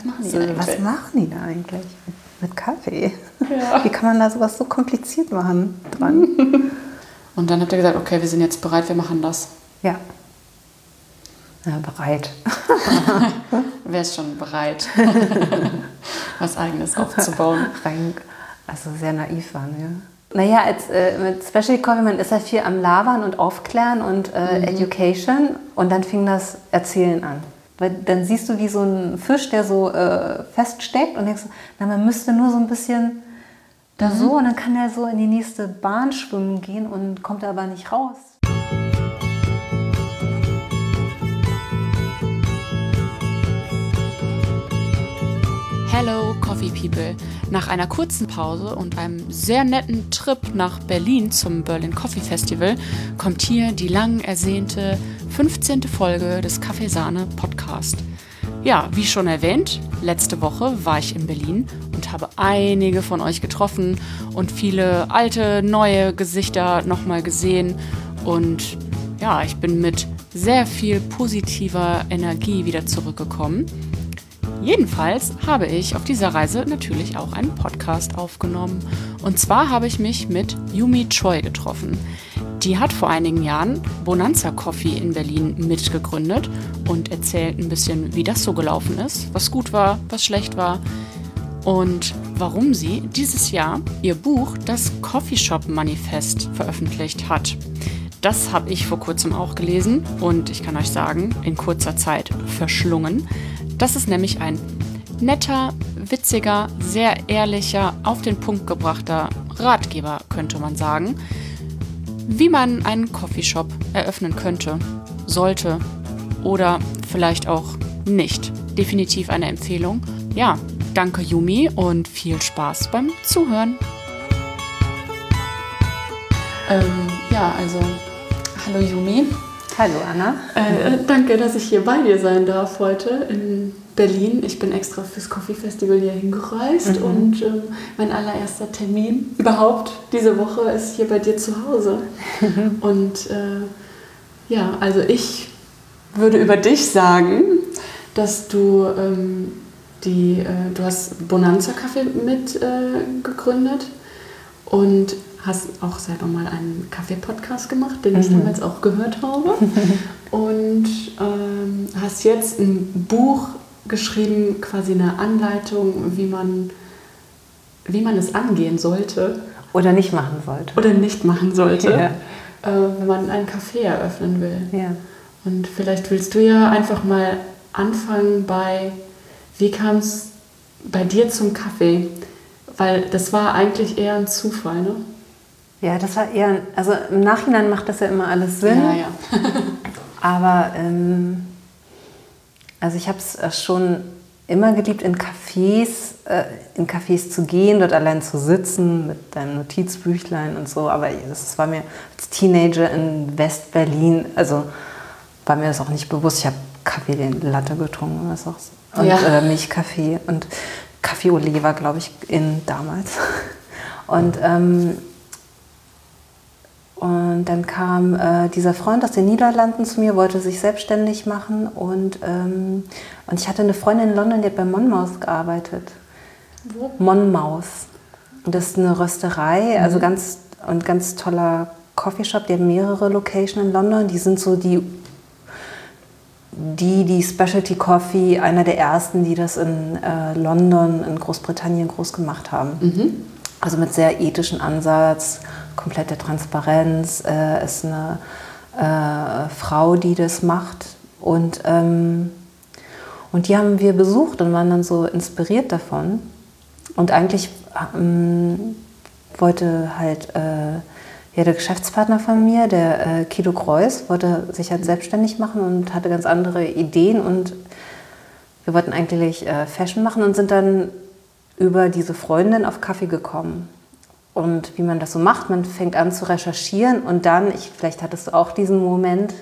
Was machen die So, eigentlich? was machen die da eigentlich mit, Kaffee? Ja. Wie kann man da sowas so kompliziert machen dran? Und dann habt ihr gesagt, okay, wir sind jetzt bereit, wir machen das. ja. Ja, bereit. Wer ist schon bereit, was Eigenes aufzubauen? Rein, also sehr naiv waren wir. Naja, als, äh, mit Specialty Coffee, man ist ja viel am Labern und Aufklären und äh, Education und dann fing das Erzählen an. Weil dann siehst du wie so ein Fisch, der so äh, feststeckt und denkst, na, man müsste nur so ein bisschen da so und dann kann er so in die nächste Bahn schwimmen gehen und kommt aber nicht raus. Hello Coffee People. Nach einer kurzen Pause und einem sehr netten Trip nach Berlin zum Berlin Coffee Festival kommt hier die lang ersehnte 15. Folge des Kaffeesahne Podcast. Ja, wie schon erwähnt, letzte Woche war ich in Berlin und habe einige von euch getroffen und viele alte, neue Gesichter nochmal gesehen. Und ja, ich bin mit sehr viel positiver Energie wieder zurückgekommen. Jedenfalls habe ich auf dieser Reise natürlich auch einen Podcast aufgenommen. Und zwar habe ich mich mit Yumi Choi getroffen. Die hat vor einigen Jahren Bonanza Coffee in Berlin mitgegründet und erzählt ein bisschen, wie das so gelaufen ist, was gut war, was schlecht war und warum sie dieses Jahr ihr Buch Das Coffeeshop Manifest veröffentlicht hat. Das habe ich vor kurzem auch gelesen und ich kann euch sagen, in kurzer Zeit verschlungen. Das ist nämlich ein netter, witziger, sehr ehrlicher, auf den Punkt gebrachter Ratgeber, könnte man sagen, wie man einen Coffeeshop eröffnen könnte, sollte oder vielleicht auch nicht. Definitiv eine Empfehlung. Ja, danke Yumi und viel Spaß beim Zuhören. Ähm, ja, also hallo Yumi. Hallo Anna. Äh, danke, dass ich hier bei dir sein darf heute in Berlin. Ich bin extra fürs Coffee Festival hier hingereist und ähm, mein allererster Termin überhaupt diese Woche ist hier bei dir zu Hause. und äh, ja, also ich würde über dich sagen, dass du ähm, die, äh, du hast Bonanza Kaffee mit äh, gegründet und hast auch selber mal einen Kaffee-Podcast gemacht, den ich damals auch gehört habe. Und ähm, hast jetzt ein Buch geschrieben, quasi eine Anleitung, wie man, wie man es angehen sollte Oder nicht machen sollte. oder nicht machen sollte, Ja. äh, wenn man einen Café eröffnen will. Ja. Und vielleicht willst du ja einfach mal anfangen bei, wie kam es bei dir zum Kaffee? Weil das war eigentlich eher ein Zufall, ne? Ja, das war eher, also im Nachhinein macht das ja immer alles Sinn. Ja, ja. Aber ähm, also ich habe es schon immer geliebt, in Cafés, äh, in Cafés zu gehen, dort allein zu sitzen mit deinem Notizbüchlein und so. Aber das war mir als Teenager in West-Berlin, also war mir das auch nicht bewusst. Ich habe Kaffee den Latte getrunken oder so. Und, Ja. äh, Milchkaffee und Kaffee Olé war, glaube ich, in damals. Und ähm, und dann kam äh, dieser Freund aus den Niederlanden zu mir, wollte sich selbstständig machen. Und, ähm, und ich hatte eine Freundin in London, die hat bei Monmouth gearbeitet. Wo? Monmouth. Das ist eine Rösterei, also ganz, und ganz toller Coffeeshop. Die haben mehrere Locations in London. Die sind so die, die, die Specialty Coffee, einer der ersten, die das in äh, London, in Großbritannien groß gemacht haben. Also mit sehr ethischen Ansatz, komplette Transparenz. Äh, ist eine äh, Frau, die das macht. Und, ähm, und die haben wir besucht und waren dann so inspiriert davon. Und eigentlich ähm, wollte halt äh, ja, der Geschäftspartner von mir, der äh, Kido Kreuz, wollte sich halt selbstständig machen und hatte ganz andere Ideen. Und wir wollten eigentlich äh, Fashion machen und sind dann über diese Freundin auf Kaffee gekommen. Und wie man das so macht, man fängt an zu recherchieren und dann, ich, vielleicht hattest du auch diesen Moment,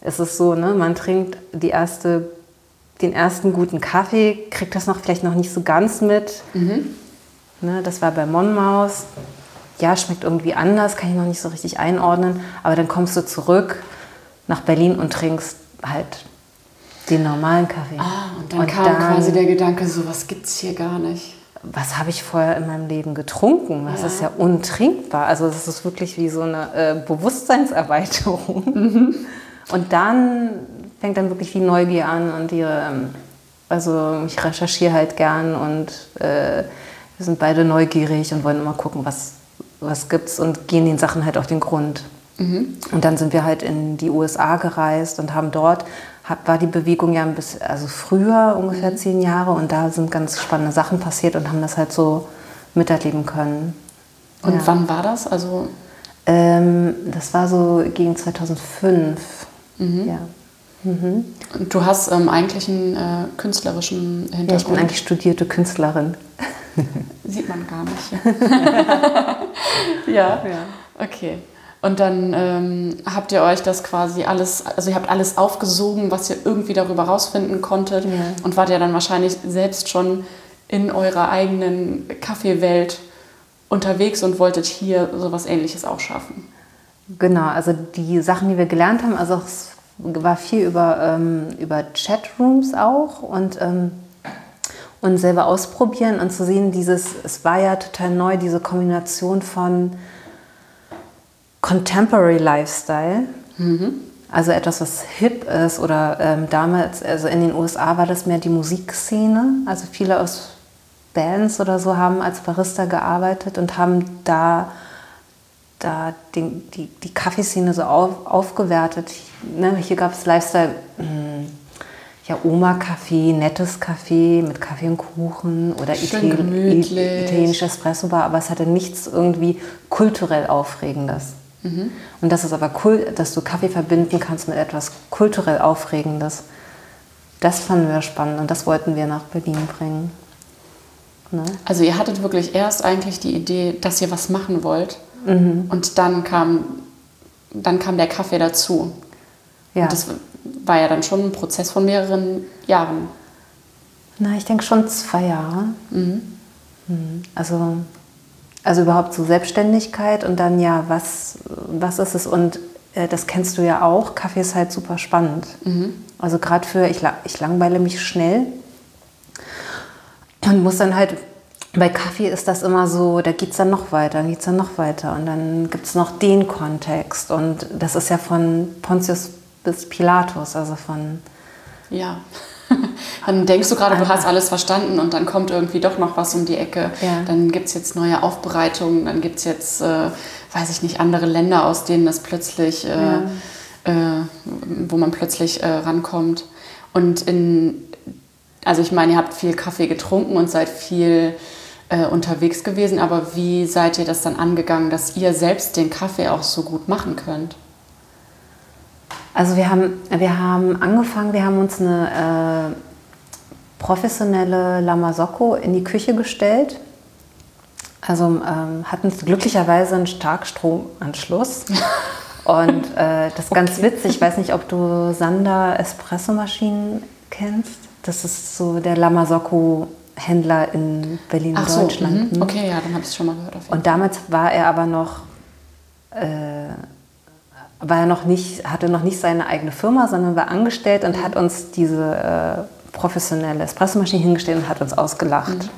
es ist so, ne, man trinkt die erste, den ersten guten Kaffee, kriegt das noch vielleicht noch nicht so ganz mit. Ne, das war bei Monmaus. Ja, schmeckt irgendwie anders, kann ich noch nicht so richtig einordnen. Aber dann kommst du zurück nach Berlin und trinkst halt Den normalen Kaffee. Ah, und dann und kam dann, quasi der Gedanke, so was gibt's hier gar nicht. Was habe ich vorher in meinem Leben getrunken? Das ja. ist ja untrinkbar. Also das ist wirklich wie so eine äh, Bewusstseinserweiterung. Mhm. Und dann fängt dann wirklich die Neugier an und ihre, ähm, also ich recherchiere halt gern und äh, wir sind beide neugierig und wollen immer gucken, was, was gibt's und gehen den Sachen halt auf den Grund. Mhm. Und dann sind wir halt in die USA gereist und haben dort, hab, war die Bewegung ja ein bisschen, also früher ungefähr mhm. zehn Jahre und da sind ganz spannende Sachen passiert und haben das halt so miterleben können. Und ja. wann war das? Also ähm, das war so gegen 2005. Mhm. Ja. Mhm. Und du hast ähm, eigentlich einen äh, künstlerischen Hintergrund? Ja, ich bin eigentlich studierte Künstlerin. Sieht man gar nicht. ja. ja. Okay. Und dann ähm, habt ihr euch das quasi alles, also ihr habt alles aufgesogen, was ihr irgendwie darüber rausfinden konntet ja. und wart ja dann wahrscheinlich selbst schon in eurer eigenen Kaffeewelt unterwegs und wolltet hier sowas ähnliches auch schaffen. Genau, also die Sachen, die wir gelernt haben, also es war viel über, ähm, über Chatrooms auch und, ähm, und selber ausprobieren und zu sehen, dieses, es war ja total neu, diese Kombination von Contemporary Lifestyle. Mhm. Also etwas, was hip ist oder ähm, damals, also in den USA war das mehr die Musikszene. Also viele aus Bands oder so haben als Barista gearbeitet und haben da, da den, die, die Kaffeeszene so auf, aufgewertet. Ne, hier gab es Lifestyle, mh, hm, ja, Oma-Kaffee, nettes Kaffee mit Kaffee und Kuchen oder Ital italienische Espresso-Bar, aber es hatte nichts irgendwie kulturell Aufregendes. Mhm. Und das ist aber cool, dass du Kaffee verbinden kannst mit etwas kulturell Aufregendes. Das fanden wir spannend und das wollten wir nach Berlin bringen. Ne? Also ihr hattet wirklich erst eigentlich die Idee, dass ihr was machen wollt mhm. und dann kam, dann kam der Kaffee dazu. Ja. Und das war ja dann schon ein Prozess von mehreren Jahren. Na, ich denke schon zwei Jahre. Mhm. mhm. Also also überhaupt so Selbstständigkeit und dann ja, was, was ist es? Und äh, das kennst du ja auch, Kaffee ist halt super spannend. Mhm. Also gerade für, ich, ich langweile mich schnell und muss dann halt, bei Kaffee ist das immer so, da geht es dann noch weiter, dann geht es dann noch weiter und dann gibt es noch den Kontext und das ist ja von Pontius bis Pilatus, also von... Ja. Dann denkst du gerade, du hast alles verstanden und dann kommt irgendwie doch noch was um die Ecke. Ja. Dann gibt es jetzt neue Aufbereitungen, dann gibt es jetzt, äh, weiß ich nicht, andere Länder, aus denen das plötzlich, äh, ja. äh, wo man plötzlich äh, rankommt. Und in, also ich meine, ihr habt viel Kaffee getrunken und seid viel äh, unterwegs gewesen, aber wie seid ihr das dann angegangen, dass ihr selbst den Kaffee auch so gut machen könnt? Also wir haben, wir haben angefangen, wir haben uns eine äh, professionelle Lamasocco in die Küche gestellt. Also ähm, hatten glücklicherweise einen Starkstromanschluss. Und äh, das ist ganz okay. witzig, ich weiß nicht, ob du Sander Espressomaschinen kennst. Das ist so der Lamasocco Händler in Berlin, Ach Deutschland. Mhm. okay, ja, dann habe ich es schon mal gehört. Und damals war er aber noch äh, war er noch nicht, hatte noch nicht seine eigene Firma, sondern war angestellt und hat uns diese äh, professionelle Espressomaschine hingestellt und hat uns ausgelacht. Mhm.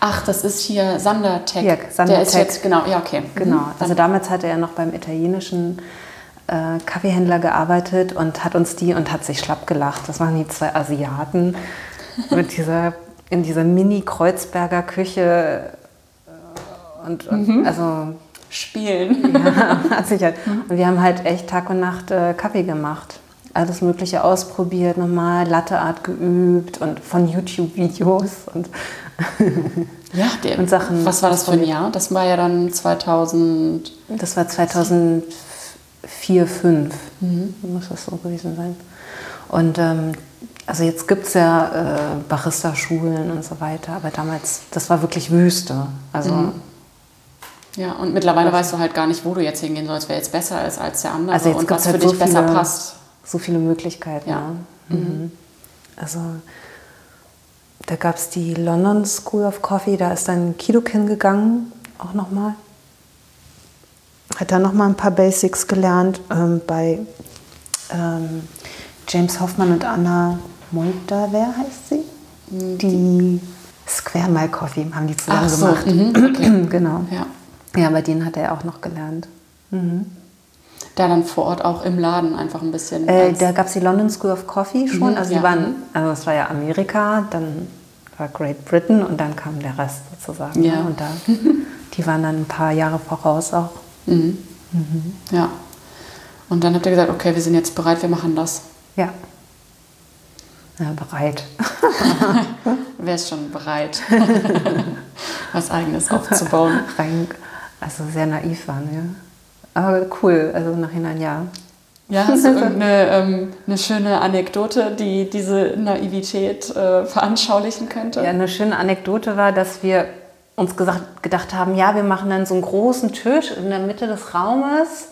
Ach, das ist hier Sandertech. Ja, Sander Der ist jetzt, genau, ja, okay. Genau. Mhm. Also damals hatte er noch beim italienischen äh, Kaffeehändler gearbeitet und hat uns die und hat sich schlapp gelacht. Das waren die zwei Asiaten mit dieser, in dieser Mini-Kreuzberger Küche. Äh, und, und mhm. also spielen. Ja, sicher. Und wir haben halt echt Tag und Nacht äh, Kaffee gemacht. Alles Mögliche ausprobiert, nochmal Latteart geübt und von YouTube-Videos und, ja, der, und Sachen. Was war das für ein Jahr? Das war ja dann 2000. Das war 2004, 2005. Mhm. Muss das so gewesen sein. Und ähm, also jetzt gibt es ja äh, Barista-Schulen und so weiter, aber damals, das war wirklich Wüste. Also mhm. Ja, und mittlerweile weißt du halt gar nicht, wo du jetzt hingehen sollst, wer jetzt besser ist als der andere also und was halt für dich so besser passt. So viele Möglichkeiten. Ja. Ne? Mhm. mhm. Also da gab es die London School of Coffee, da ist dann Kido hingegangen, auch nochmal. Hat da nochmal ein paar Basics gelernt ähm, bei ähm, James Hoffmann und Anna Montaver heißt sie. Die Square Mile Coffee haben die zusammen so, gemacht. mhm, okay. genau. Ja. Ja, bei denen hat er auch noch gelernt. Da dann vor Ort auch im Laden einfach ein bisschen. Äh, da gab es die London School of Coffee schon. Mhm, also ja. die waren, also das war ja Amerika, dann war Great Britain und dann kam der Rest sozusagen. Ja. ne? Und da, die waren dann ein paar Jahre voraus auch. ja. Und dann habt ihr gesagt, okay, wir sind jetzt bereit, wir machen das. Ja. Ja, bereit. Wer ist schon bereit, was Eigenes aufzubauen? Rein, also sehr naiv waren wir. Aber cool, also im Nachhinein ja. Ja, hast du irgendeine ähm, eine schöne Anekdote, die diese Naivität äh, veranschaulichen könnte? Ja, eine schöne Anekdote war, dass wir uns gesagt, gedacht haben, ja, wir machen dann so einen großen Tisch in der Mitte des Raumes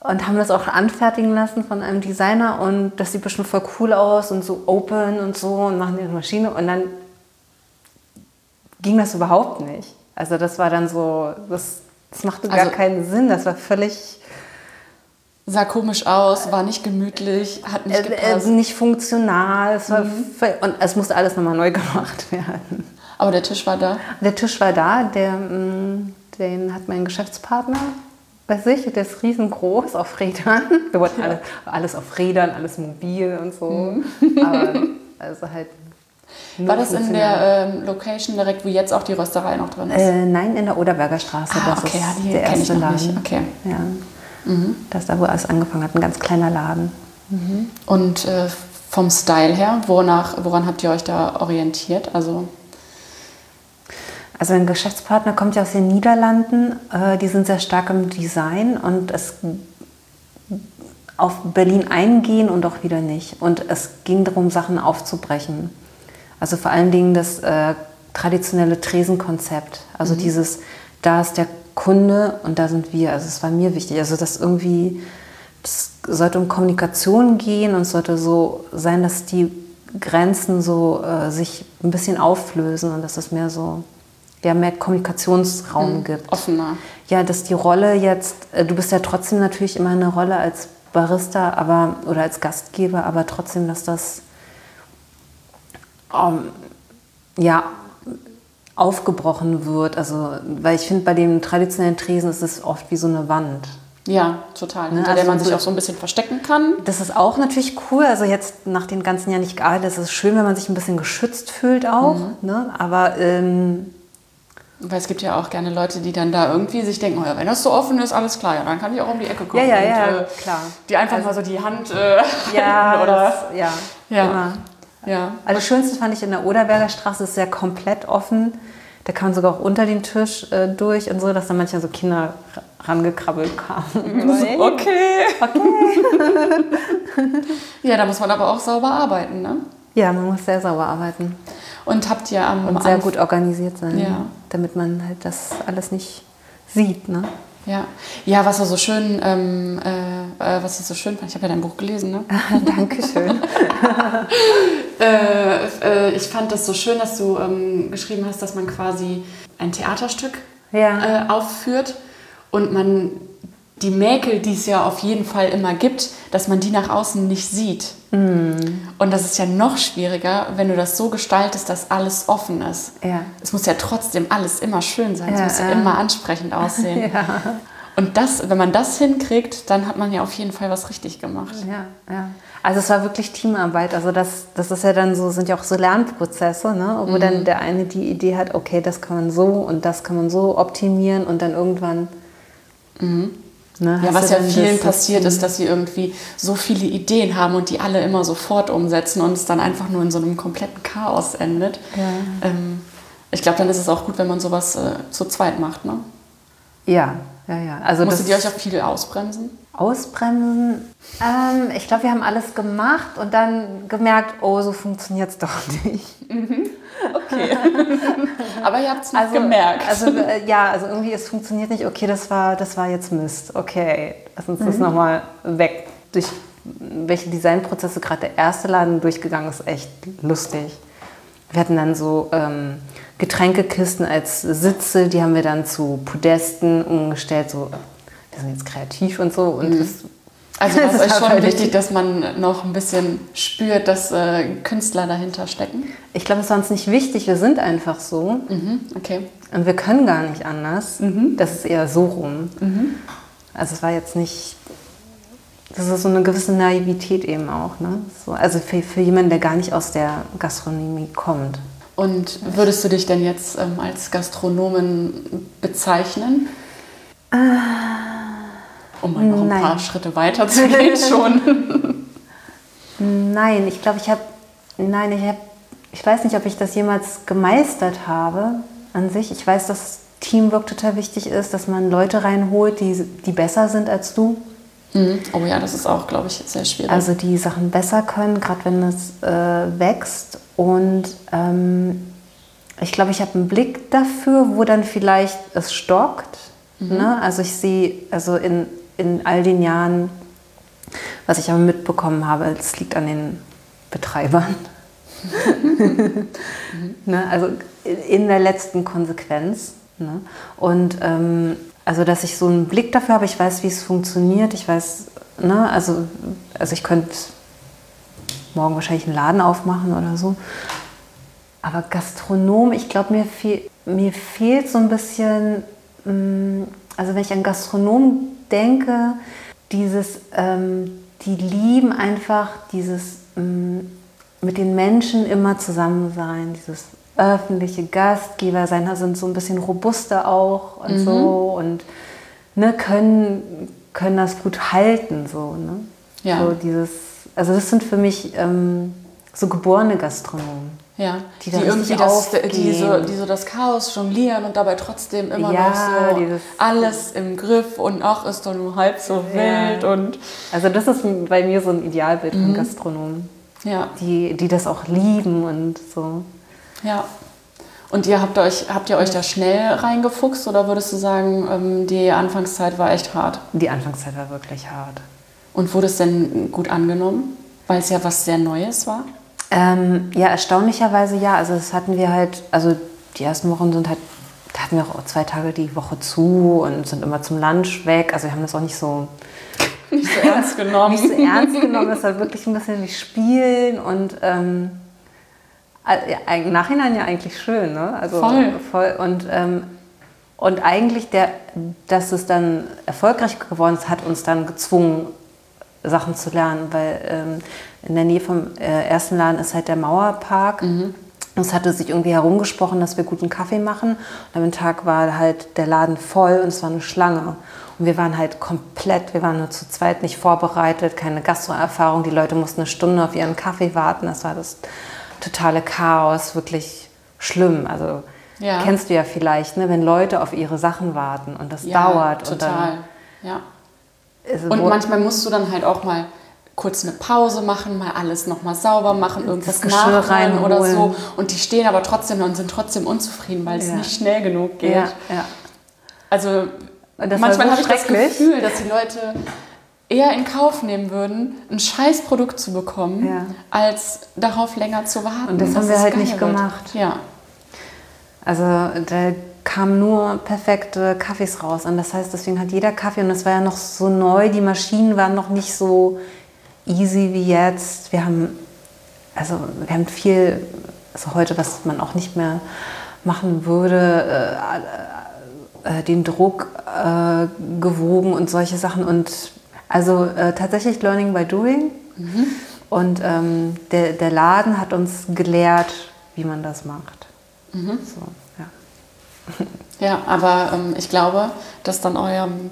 und haben das auch anfertigen lassen von einem Designer und das sieht bestimmt voll cool aus und so open und so und machen die Maschine und dann ging das überhaupt nicht. Also das war dann so, das, das machte gar Also- keinen Sinn, das war völlig Sah komisch aus, war nicht gemütlich, hat nicht äh, äh, gepasst. nicht funktional es war voll, und es musste alles nochmal neu gemacht werden. Aber der Tisch war da. Der Tisch war da, der, mm, den hat mein Geschäftspartner bei sich, der ist riesengroß auf Rädern. Wir wollten alles, alles auf Rädern, alles mobil und so. Aber also halt. Mhm. War das in der ähm, Location direkt, wo jetzt auch die Rösterei noch drin ist? Äh, nein, in der Oderberger Straße. ah, das okay, ja, ist die der kenne ich erste noch Laden. nicht. Okay. Ja. Das ist da, wo alles angefangen hat, ein ganz kleiner Laden. Und äh, vom Style her, wonach, woran habt ihr euch da orientiert? Also, Also ein Geschäftspartner kommt ja aus den Niederlanden. Äh, die sind sehr stark im Design und es auf Berlin eingehen und auch wieder nicht. Und es ging darum, Sachen aufzubrechen. Also vor allen Dingen das äh, traditionelle Tresenkonzept. Also dieses, da ist der Kunde und da sind wir. Also es war mir wichtig. Also das irgendwie, es sollte um Kommunikation gehen und es sollte so sein, dass die Grenzen so äh, sich ein bisschen auflösen und dass es mehr so, ja, mehr Kommunikationsraum gibt. offener. Ja, dass die Rolle jetzt, äh, du bist ja trotzdem natürlich immer eine Rolle als Barista aber, oder als Gastgeber, aber trotzdem, dass das ähm, ja, aufgebrochen wird. Also, weil ich finde, bei den traditionellen Tresen ist es oft wie so eine Wand. Ja, total. Hinter also der man sich auch so ein bisschen verstecken kann. Das ist auch natürlich cool. Also jetzt nach den ganzen Jahren nicht gearbeitet, es ist schön, wenn man sich ein bisschen geschützt fühlt auch. Ne? Aber ähm, Weil es gibt ja auch gerne Leute, die dann da irgendwie sich denken, oh ja, wenn das so offen ist, alles klar, ja, dann kann ich auch um die Ecke kommen. Ja, ja, ja, und, äh, klar. Die einfach Also- mal so die Hand äh, ja, oder das, ja, Ja. immer. Ja. Also das Schönste fand ich in der Oderberger Straße, ist sehr komplett offen. Da kann man sogar auch unter den Tisch äh, durch und so, dass da manchmal so Kinder ra- rangekrabbelt kamen. Okay. ja, da muss man aber auch sauber arbeiten, ne? Ja, man muss sehr sauber arbeiten Und habt ihr am und sehr Anf- gut organisiert sein, Ja. damit man halt das alles nicht sieht. Ne? Ja, ja, was er so schön, ähm, äh, äh, was ich so schön fand, ich habe ja dein Buch gelesen, ne? Dankeschön. Äh, äh, ich fand das so schön, dass du ähm, geschrieben hast, dass man quasi ein Theaterstück Ja. äh, aufführt und man die Mäkel, die es ja auf jeden Fall immer gibt, dass man die nach außen nicht sieht. Mm. Und das ist ja noch schwieriger, wenn du das so gestaltest, dass alles offen ist. Ja. Es muss ja trotzdem alles immer schön sein, es Ja, muss ja ja. immer ansprechend aussehen. Und das, wenn man das hinkriegt, dann hat man ja auf jeden Fall was richtig gemacht. Ja, ja. Also es war wirklich Teamarbeit. Also das, das ist ja dann so, sind ja auch so Lernprozesse, ne? wo Mhm. dann der eine die Idee hat, okay, das kann man so und das kann man so optimieren und dann irgendwann. Ne, Ja, was ja vielen das- passiert ist, dass sie irgendwie so viele Ideen haben und die alle immer sofort umsetzen und es dann einfach nur in so einem kompletten Chaos endet. Ähm, ich glaube, dann ist es auch gut, wenn man sowas äh, zu zweit macht. Ne? Ja, ja, ja. Also Musstet ihr euch auch viel ausbremsen? Ausbremsen. Ähm, ich glaube, wir haben alles gemacht und dann gemerkt, oh, so funktioniert es doch nicht. Okay. Aber ihr habt es Also, gemerkt. Also äh, ja, also irgendwie es funktioniert nicht. Okay, das war, das war jetzt Mist. Okay, lass uns Mhm. das nochmal weg. Durch welche Designprozesse gerade der erste Laden durchgegangen ist, echt lustig. Wir hatten dann so ähm, Getränkekisten als Sitze, die haben wir dann zu Podesten umgestellt. So, wir sind jetzt kreativ und so. Und das, Also das Das ist ist euch halt schon wichtig, wichtig. dass man noch ein bisschen spürt, dass äh, Künstler dahinter stecken. Ich glaube, es war uns nicht wichtig, wir sind einfach so Mhm, okay. und wir können gar nicht anders. Mhm. Das ist eher so rum. Also es war jetzt nicht, das ist so eine gewisse Naivität eben auch. Ne? So, also für, für jemanden, der gar nicht aus der Gastronomie kommt. Und würdest du dich denn jetzt ähm, als Gastronomin bezeichnen? Um mal noch ein nein. paar Schritte weiter zu gehen schon. Nein, ich glaube, ich habe, nein, ich habe, ich weiß nicht, ob ich das jemals gemeistert habe an sich. Ich weiß, dass Teamwork total wichtig ist, dass man Leute reinholt, die, die besser sind als du. Mhm. Oh ja, das ist auch, glaube ich, sehr schwierig. Also die Sachen besser können, gerade wenn es äh, wächst. Und ähm, ich glaube, ich habe einen Blick dafür, wo dann vielleicht es stockt. Ne? Also ich sehe, also in, in all den Jahren, was ich aber mitbekommen habe, es liegt an den Betreibern. ne? Also in der letzten Konsequenz. Ne? Und ähm, also, dass ich so einen Blick dafür habe, ich weiß, wie es funktioniert, ich weiß, ne? also, also ich könnte morgen wahrscheinlich einen Laden aufmachen oder so. Aber Gastronom, ich glaube, mir, fehl, mir fehlt so ein bisschen, mh, also wenn ich an Gastronomen denke, dieses, ähm, die lieben einfach dieses mh, mit den Menschen immer zusammen sein, dieses öffentliche Gastgeber sein, da sind so ein bisschen robuster auch und so und ne, können, können das gut halten, so, ne? Ja. So dieses, also das sind für mich ähm, so geborene Gastronomen. ja, die die, irgendwie das, die so, die so das Chaos jonglieren und dabei trotzdem immer Ja, noch so alles im Griff und ach, ist doch nur halb so Ja. wild und Also das ist bei mir so ein Idealbild von Gastronomen, ja, die, die das auch lieben und so. ja. Und ihr habt euch, habt ihr euch da schnell reingefuchst oder würdest du sagen, ähm, die Anfangszeit war echt hart? Die Anfangszeit war wirklich hart. Und wurde es denn gut angenommen? Weil es ja was sehr Neues war? Ähm, ja, erstaunlicherweise ja. Also das hatten wir halt, also die ersten Wochen sind halt, da hatten wir auch zwei Tage die Woche zu und sind immer zum Lunch weg. Also wir haben das auch nicht so, Nicht so ernst genommen. nicht so ernst genommen. Das war wirklich ein bisschen wie Spielen und ähm, äh, im Nachhinein ja eigentlich schön, ne? Also Voll. voll und ähm, und eigentlich der, dass es dann erfolgreich geworden ist, hat uns dann gezwungen, Sachen zu lernen, weil ähm, in der Nähe vom äh, ersten Laden ist halt der Mauerpark. Und es hatte sich irgendwie herumgesprochen, dass wir guten Kaffee machen. Und am Tag war halt der Laden voll und es war eine Schlange. Und wir waren halt komplett, wir waren nur zu zweit nicht vorbereitet, keine Gastroerfahrung. Die Leute mussten eine Stunde auf ihren Kaffee warten. Das war das totale Chaos, wirklich schlimm. Also Ja. kennst du ja vielleicht, ne, wenn Leute auf ihre Sachen warten und das Ja, dauert. Total. Und dann, ja. Und manchmal musst du dann halt auch mal kurz eine Pause machen, mal alles nochmal sauber machen, irgendwas Geschirr nachholen oder so. Und die stehen aber trotzdem und sind trotzdem unzufrieden, weil es Ja. nicht schnell genug geht. ja, ja. Also manchmal habe ich das. Gefühl, dass die Leute eher in Kauf nehmen würden, ein scheiß Produkt zu bekommen, als darauf länger zu warten. Und das haben wir halt nicht wird. gemacht. Ja. Also da kamen nur perfekte Kaffees raus. Und das heißt, deswegen hat jeder Kaffee, und das war ja noch so neu, die Maschinen waren noch nicht so easy wie jetzt. Wir haben, also wir haben viel, also heute, was man auch nicht mehr machen würde, äh, äh, den Druck äh, gewogen und solche Sachen. Und also äh, tatsächlich Learning by Doing. Und ähm, der, der Laden hat uns gelehrt, wie man das macht. So, ja. Aber ähm, ich glaube, dass dann eurem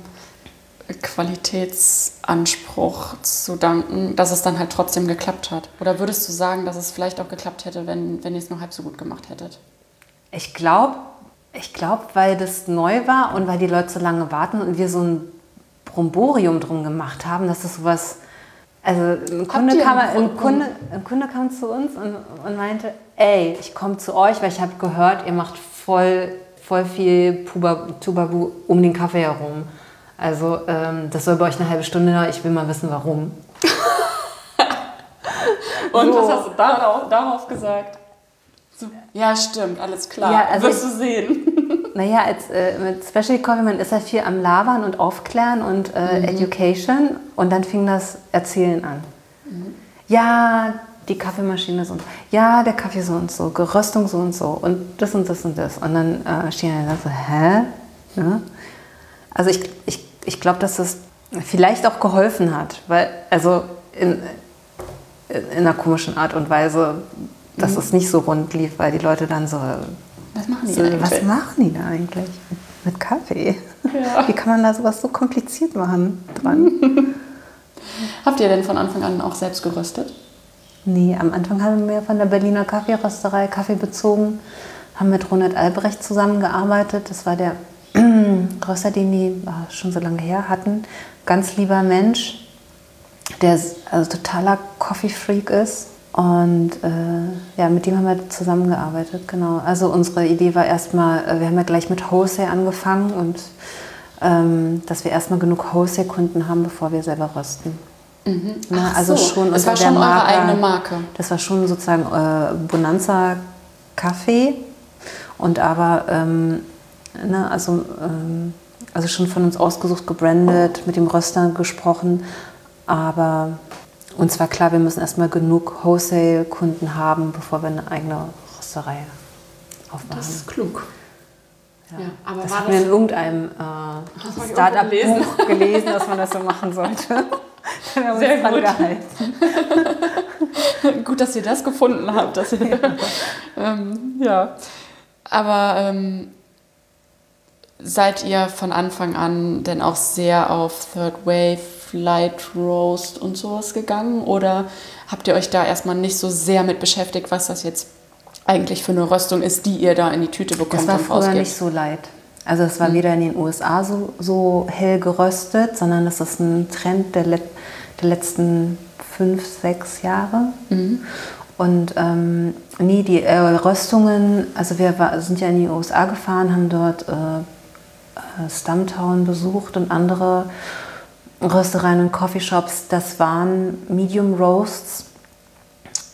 Qualitätsanspruch zu danken, dass es dann halt trotzdem geklappt hat. Oder würdest du sagen, dass es vielleicht auch geklappt hätte, wenn, wenn ihr es nur halb so gut gemacht hättet? Ich glaube, ich glaub, weil das neu war und weil die Leute so lange warten und wir so ein Bromborium drum gemacht haben, dass das sowas. Also ein Kunde, kam, ein Kunde, ein Kunde kam zu uns und, und meinte, ey, ich komme zu euch, weil ich habe gehört, ihr macht voll, voll viel Puba, Tubabu um den Kaffee herum. Also ähm, das soll bei euch eine halbe Stunde dauern, ich will mal wissen, warum. Und So. was hast du darauf, darauf gesagt? So, ja, stimmt, alles klar. Ja, also Wirst du sehen. naja, als, äh, mit Specialty Coffee, man ist ja viel am Labern und Aufklären und äh, mhm. Education und dann fing das Erzählen an. Mhm. Ja, die Kaffeemaschine so und so. Ja, der Kaffee so und so, Geröstung so und so und das und das und das. Und dann äh, stehen dann so, hä? Ja? Also ich, ich, ich glaube, dass das vielleicht auch geholfen hat, weil, also in, in einer komischen Art und Weise, dass mhm. es nicht so rund lief, weil die Leute dann so, was machen die, so, was machen die da eigentlich mit Kaffee? Ja. Wie kann man da sowas so kompliziert machen dran? Habt ihr denn von Anfang an auch selbst geröstet? Nee, am Anfang haben wir von der Berliner Kaffeerösterei Kaffee bezogen, haben mit Ronald Albrecht zusammengearbeitet. Das war der Röster, den die oh, schon so lange her hatten. Ganz lieber Mensch, der also totaler Coffee-Freak ist. Und äh, ja, mit dem haben wir zusammengearbeitet, genau. Also unsere Idee war erstmal, äh, wir haben ja gleich mit Wholesale angefangen und ähm, dass wir erstmal genug Wholesale-Kunden haben, bevor wir selber rösten. Mhm. Na, also so. schon das war schon Marke, eure eigene Marke. Das war schon sozusagen äh, Bonanza Kaffee und aber ähm, ne, also, ähm, also schon von uns ausgesucht, gebrandet, mit dem Röster gesprochen, aber uns war klar, wir müssen erstmal genug Wholesale-Kunden haben, bevor wir eine eigene Rösterei aufmachen. Das ist klug. Ja. Ja, aber das haben wir in irgendeinem äh, Startup-Buch gelesen, dass man das so machen sollte. Sehr gut. gut, dass ihr das gefunden habt. Dass ihr, ja. ähm, ja. Aber ähm, seid ihr von Anfang an denn auch sehr auf Third Wave, Light Roast und sowas gegangen? Oder habt ihr euch da erstmal nicht so sehr mit beschäftigt, was das jetzt eigentlich für eine Röstung ist, die ihr da in die Tüte bekommt? Das war früher nicht so light. Also es war mhm. weder in den USA so, so hell geröstet, sondern das ist ein Trend der, Let der letzten fünf, sechs Jahre. Mhm. Und ähm, nee, die äh, Röstungen, also wir war, sind ja in die USA gefahren, haben dort äh, äh, Stumptown besucht und andere Röstereien und Coffeeshops. Das waren Medium Roasts,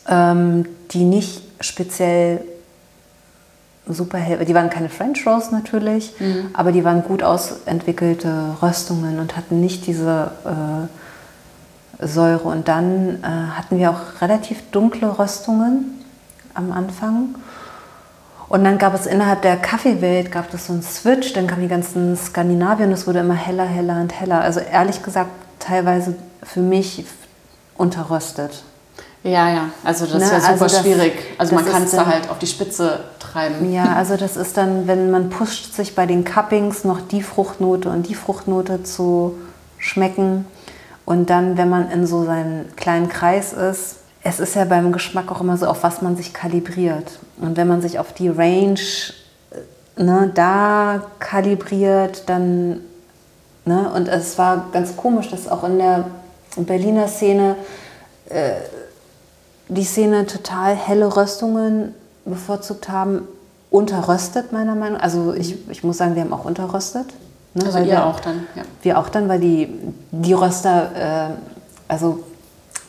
ähm, die nicht speziell super hell, die waren keine French Roast natürlich, mhm. aber die waren gut ausentwickelte Röstungen und hatten nicht diese äh, Säure. Und dann äh, hatten wir auch relativ dunkle Röstungen am Anfang. Und dann gab es innerhalb der Kaffeewelt gab es so einen Switch, dann kamen die ganzen Skandinavien und es wurde immer heller, heller und heller. Also ehrlich gesagt teilweise für mich unterröstet. Ja, ja, also das ne? ist ja super also das, schwierig. Also man kann es da halt auf die Spitze treiben. Ja, also das ist dann, wenn man pusht sich bei den Cuppings noch die Fruchtnote und die Fruchtnote zu schmecken und dann, wenn man in so seinem kleinen Kreis ist, es ist ja beim Geschmack auch immer so, auf was man sich kalibriert. Und wenn man sich auf die Range ne, da kalibriert, dann, ne, und es war ganz komisch, dass auch in der Berliner Szene äh, die Szene total helle Röstungen bevorzugt haben, unterröstet meiner Meinung nach. Also ich, ich muss sagen, wir haben auch unterröstet. Ne, also ihr wir, auch dann, ja. Wir auch dann, weil die, die Röster, äh, also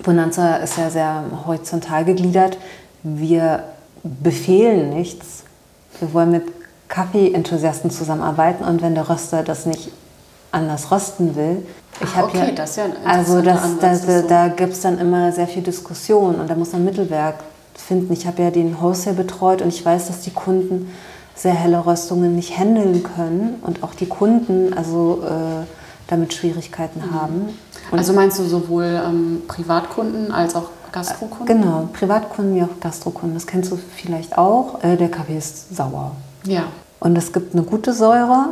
Bonanza ist ja sehr horizontal gegliedert. Wir befehlen nichts. Wir wollen mit Kaffee-Enthusiasten zusammenarbeiten und wenn der Röster das nicht anders rösten will, ich habe okay, hier, das ist ja also das, das, da, so. da gibt es dann immer sehr viel Diskussion und da muss man Mittelwerk finden. Ich habe ja den Wholesale betreut und ich weiß, dass die Kunden sehr helle Röstungen nicht handeln können und auch die Kunden also äh, damit Schwierigkeiten mhm. haben. Und also meinst du sowohl ähm, Privatkunden als auch Gastrokunden? Genau, Privatkunden wie auch Gastrokunden. Das kennst du vielleicht auch. Äh, der Kaffee ist sauer. Ja. Und es gibt eine gute Säure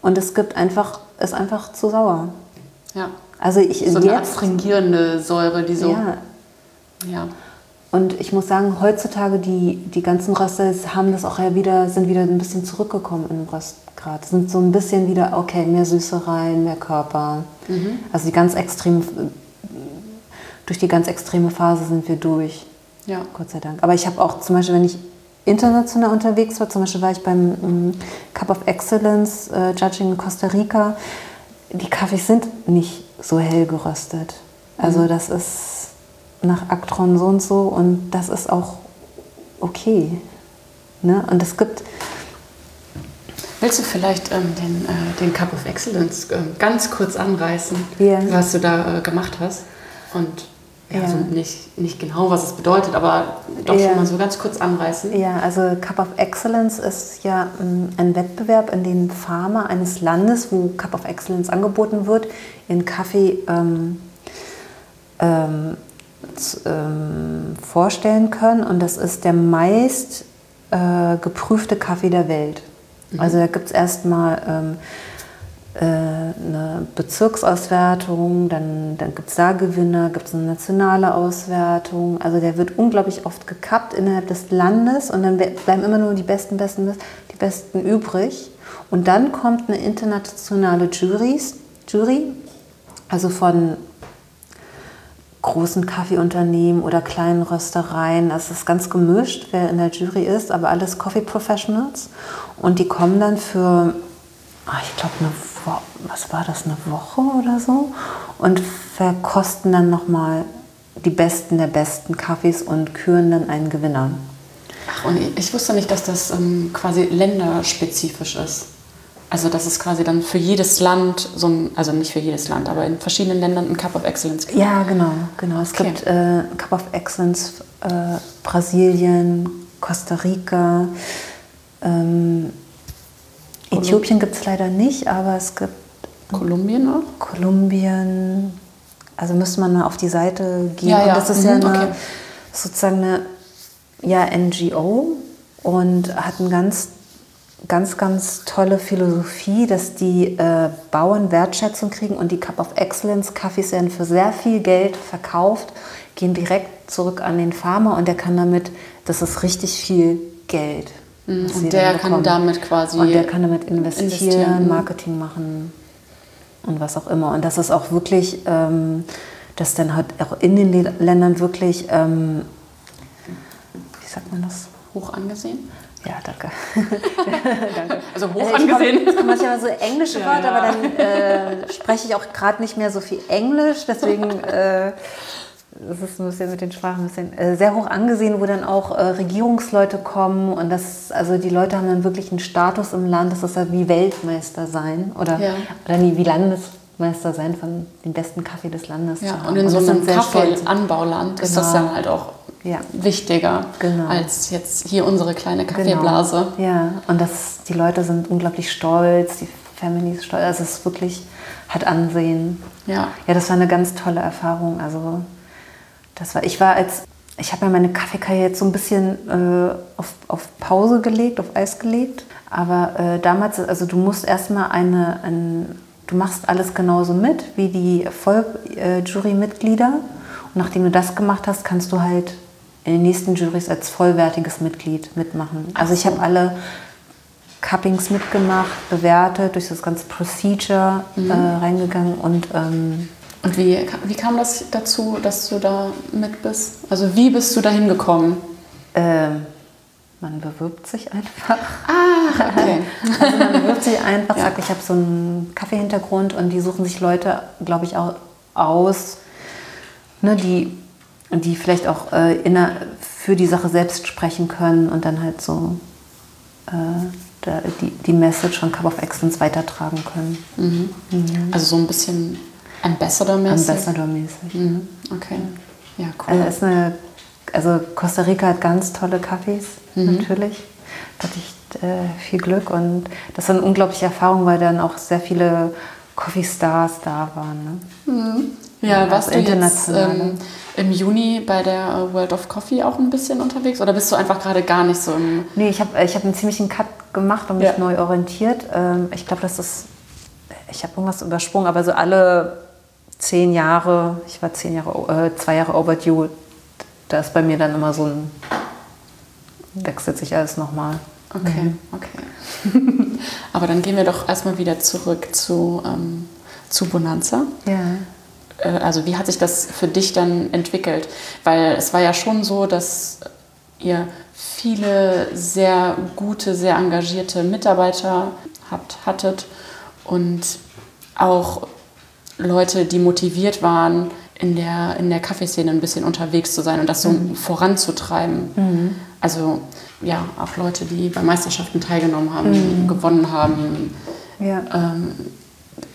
und es gibt einfach, ist einfach zu sauer. Ja. Also ich so eine astringierende Säure, die so. Ja. ja. Und ich muss sagen, heutzutage die, die ganzen Röster haben das auch ja wieder, sind wieder ein bisschen zurückgekommen im Röstgrad. Sind so ein bisschen wieder, okay, mehr Süße rein, mehr Körper. Mhm. Also die ganz extrem, durch die ganz extreme Phase sind wir durch. Ja. Gott sei Dank. Aber ich habe auch zum Beispiel, wenn ich international unterwegs war, zum Beispiel war ich beim um, Cup of Excellence äh, Judging in Costa Rica, die Kaffees sind nicht so hell geröstet. Also mhm. das ist nach Aktron so und so und das ist auch okay. Ne? Und es gibt, Willst du vielleicht ähm, den, äh, den Cup of Excellence äh, ganz kurz anreißen, Ja. was du da äh, gemacht hast? Und ja, Ja. so nicht, nicht genau, was es bedeutet, aber doch Ja. schon mal so ganz kurz anreißen. Ja, also Cup of Excellence ist ja ähm, ein Wettbewerb, in dem Farmer eines Landes, wo Cup of Excellence angeboten wird, ihren Kaffee ähm, ähm, vorstellen können. Und das ist der meist äh, geprüfte Kaffee der Welt. Also da gibt es erstmal ähm, äh, eine Bezirksauswertung, dann, dann gibt es da Gewinner, gibt es eine nationale Auswertung. Also der wird unglaublich oft gekappt innerhalb des Landes und dann be- bleiben immer nur die besten, besten, besten- die besten übrig. Und dann kommt eine internationale Juries, Jury, also von großen Kaffeeunternehmen oder kleinen Röstereien. Es ist ganz gemischt, wer in der Jury ist, aber alles Coffee Professionals. Und die kommen dann für, ah, ich glaube, eine Wo was war das, eine Woche oder so? Und verkosten dann nochmal die besten der besten Kaffees und küren dann einen Gewinner. Ach, und ich- ich wusste nicht, dass das ähm, quasi länderspezifisch ist. Also dass es quasi dann für jedes Land, so ein, also nicht für jedes Land, aber in verschiedenen Ländern ein Cup of Excellence gibt. Ja, genau, genau. Es Okay. gibt äh, Cup of Excellence äh, Brasilien, Costa Rica, ähm, Äthiopien gibt es leider nicht, aber es gibt Kolumbien auch? Kolumbien. Also müsste man mal auf die Seite gehen. Ja, ja. Und das ist ja Mhm, eine, okay. sozusagen eine ja, NGO und hat eine ganz, ganz, ganz tolle Philosophie, dass die äh, Bauern Wertschätzung kriegen und die Cup of Excellence Kaffees werden für sehr viel Geld verkauft, gehen direkt zurück an den Farmer und der kann damit, das ist richtig viel Geld. Mhm, und der kann damit quasi Und der kann damit investieren, investieren. Marketing machen und was auch immer. Und das ist auch wirklich, ähm, dass dann halt auch in den Ländern wirklich, ähm, wie sagt man das? hoch angesehen. Ja, danke. danke. Also hoch ich angesehen. Komm, es kommen manchmal so englische Ja, Worte, ja. aber dann äh, spreche ich auch gerade nicht mehr so viel Englisch, deswegen äh, ist ein bisschen mit den Sprachen ein bisschen äh, sehr hoch angesehen, wo dann auch äh, Regierungsleute kommen und das, also die Leute haben dann wirklich einen Status im Land, das ist ja wie Weltmeister sein oder, Ja. oder nie wie Landesmeister sein von dem besten Kaffee des Landes. Ja, und in so das einem sind sehr stolz. Kaffeeanbauland ist das Genau. dann halt auch Ja. wichtiger Genau. als jetzt hier unsere kleine Kaffeeblase. Genau. Ja, und das, die Leute sind unglaublich stolz, die Families stolz. Also es ist wirklich, hat Ansehen. Ja. Ja, das war eine ganz tolle Erfahrung. Also das war, ich war als, ich habe ja meine Kaffeekarriere jetzt so ein bisschen äh, auf, auf Pause gelegt, auf Eis gelegt. Aber äh, damals, also du musst erstmal eine, ein, du machst alles genauso mit wie die Volljury-Mitglieder. Und nachdem du das gemacht hast, kannst du halt in den nächsten Jurys als vollwertiges Mitglied mitmachen. Also ich habe alle Cuppings mitgemacht, bewertet, durch das ganze Procedure äh, reingegangen und ähm, Und wie, wie kam das dazu, dass du da mit bist? Also wie bist du da hingekommen? ähm, man bewirbt sich einfach. Ah, okay. Also man bewirbt sich einfach, sagt, ich habe so einen Kaffeehintergrund und die suchen sich Leute, glaube ich, auch aus, ne, die, die vielleicht auch äh, inner, für die Sache selbst sprechen können und dann halt so äh, da, die, die Message von Cup of Excellence weitertragen können. Also so ein bisschen Ambassador-mäßig? Ambassador-mäßig. Mhm. Okay. Ja, Also, cool. ist eine, also Costa Rica hat ganz tolle Kaffees, Mhm. natürlich. Da hatte ich äh, viel Glück und das war eine unglaubliche Erfahrung, weil dann auch sehr viele Coffee Stars da waren. Ne? Ja, warst also du jetzt ähm, im Juni bei der äh, World of Coffee auch ein bisschen unterwegs oder bist du einfach gerade gar nicht so im... Nee, ich habe ich hab einen ziemlichen Cut gemacht und mich Ja. neu orientiert. Ähm, ich glaube, das ist, ich habe irgendwas übersprungen, aber so alle zehn Jahre, ich war zehn Jahre, äh, zwei Jahre overdue, da ist bei mir dann immer so ein, wechselt sich alles nochmal. Okay, okay. Aber dann gehen wir doch erstmal wieder zurück zu, ähm, zu Bonanza. Ja. Äh, Also wie hat sich das für dich dann entwickelt? Weil es war ja schon so, dass ihr viele sehr gute, sehr engagierte Mitarbeiter habt, hattet und auch Leute, die motiviert waren, in der, in der Kaffeeszene ein bisschen unterwegs zu sein und das so mhm. voranzutreiben. Mhm. Also ja, auch Leute, die bei Meisterschaften teilgenommen haben, mhm. gewonnen haben. Ja. Ähm,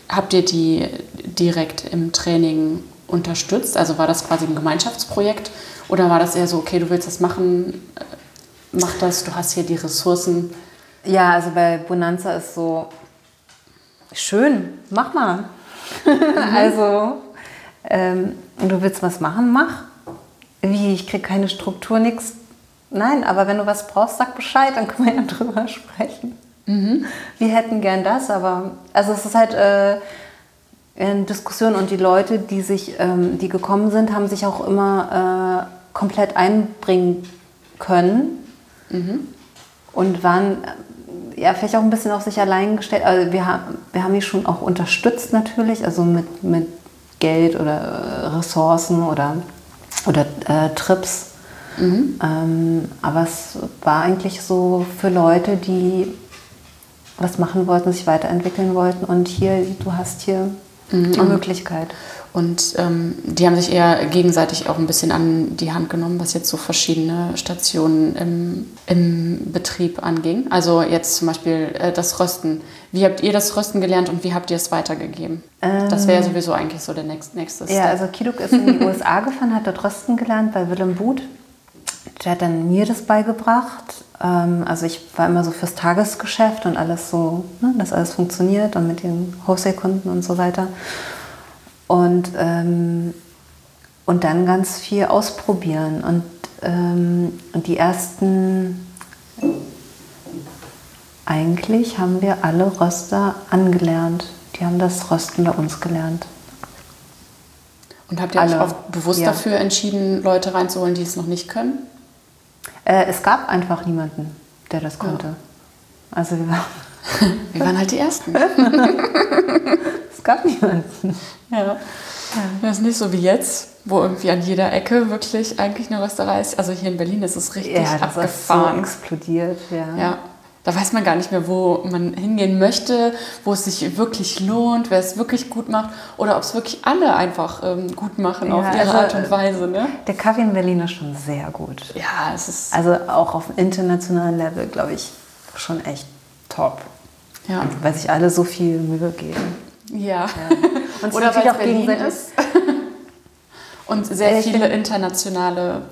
habt ihr die direkt im Training unterstützt? Also war das quasi ein Gemeinschaftsprojekt oder war das eher so, okay, du willst das machen, äh, mach das, du hast hier die Ressourcen? Ja, also bei Bonanza ist so schön, mach mal. Mhm. also ähm, du willst was machen, mach. Wie, ich kriege keine Struktur, nichts. Nein, aber wenn du was brauchst, sag Bescheid, dann können wir ja drüber sprechen. Mhm. Wir hätten gern das, aber also es ist halt äh, eine Diskussion und die Leute, die sich, ähm, die gekommen sind, haben sich auch immer äh, komplett einbringen können mhm. und waren ja vielleicht auch ein bisschen auf sich allein gestellt. Also wir haben, wir haben die schon auch unterstützt natürlich, also mit, mit Geld oder äh, Ressourcen oder, oder äh, Trips. Mhm. Ähm, aber es war eigentlich so für Leute, die was machen wollten, sich weiterentwickeln wollten und hier, du hast hier mhm. eine Möglichkeit. Und ähm, die haben sich eher gegenseitig auch ein bisschen an die Hand genommen, was jetzt so verschiedene Stationen im, im Betrieb anging. Also jetzt zum Beispiel äh, das Rösten. Wie habt ihr das Rösten gelernt und wie habt ihr es weitergegeben? Ähm, das wäre sowieso eigentlich so der nächste Step. Ja, also Kiduk ist in die USA gefahren, hat dort Rösten gelernt bei Willem Booth. Der hat dann mir das beigebracht. Ähm, also ich war immer so fürs Tagesgeschäft und alles so, ne, dass alles funktioniert und mit den Wholesale-Kunden und so weiter. Und, ähm, und dann ganz viel ausprobieren. Und, ähm, und die ersten, eigentlich haben wir alle Röster angelernt. Die haben das Rösten bei uns gelernt. Und habt ihr alle, euch auch bewusst ja. dafür entschieden, Leute reinzuholen, die es noch nicht können? Äh, es gab einfach niemanden, der das konnte. Ja. Also wir waren, wir waren halt die Ersten. es gab niemanden. Ja. Das ist nicht so wie jetzt, wo irgendwie an jeder Ecke wirklich eigentlich eine Rösterei ist. Also hier in Berlin ist es richtig ja, das abgefahren. Ist so explodiert, ja. ja. Da weiß man gar nicht mehr, wo man hingehen möchte, wo es sich wirklich lohnt, wer es wirklich gut macht oder ob es wirklich alle einfach ähm, gut machen ja, auf ihre also, Art und Weise. Ne? Der Kaffee in Berlin ist schon sehr gut. Ja, es ist. Also auch auf internationalem Level, glaube ich, schon echt top. Ja. Weil sich alle so viel Mühe geben. Ja. ja. Und Oder weil auch gegenseitig ist. und sehr viele internationale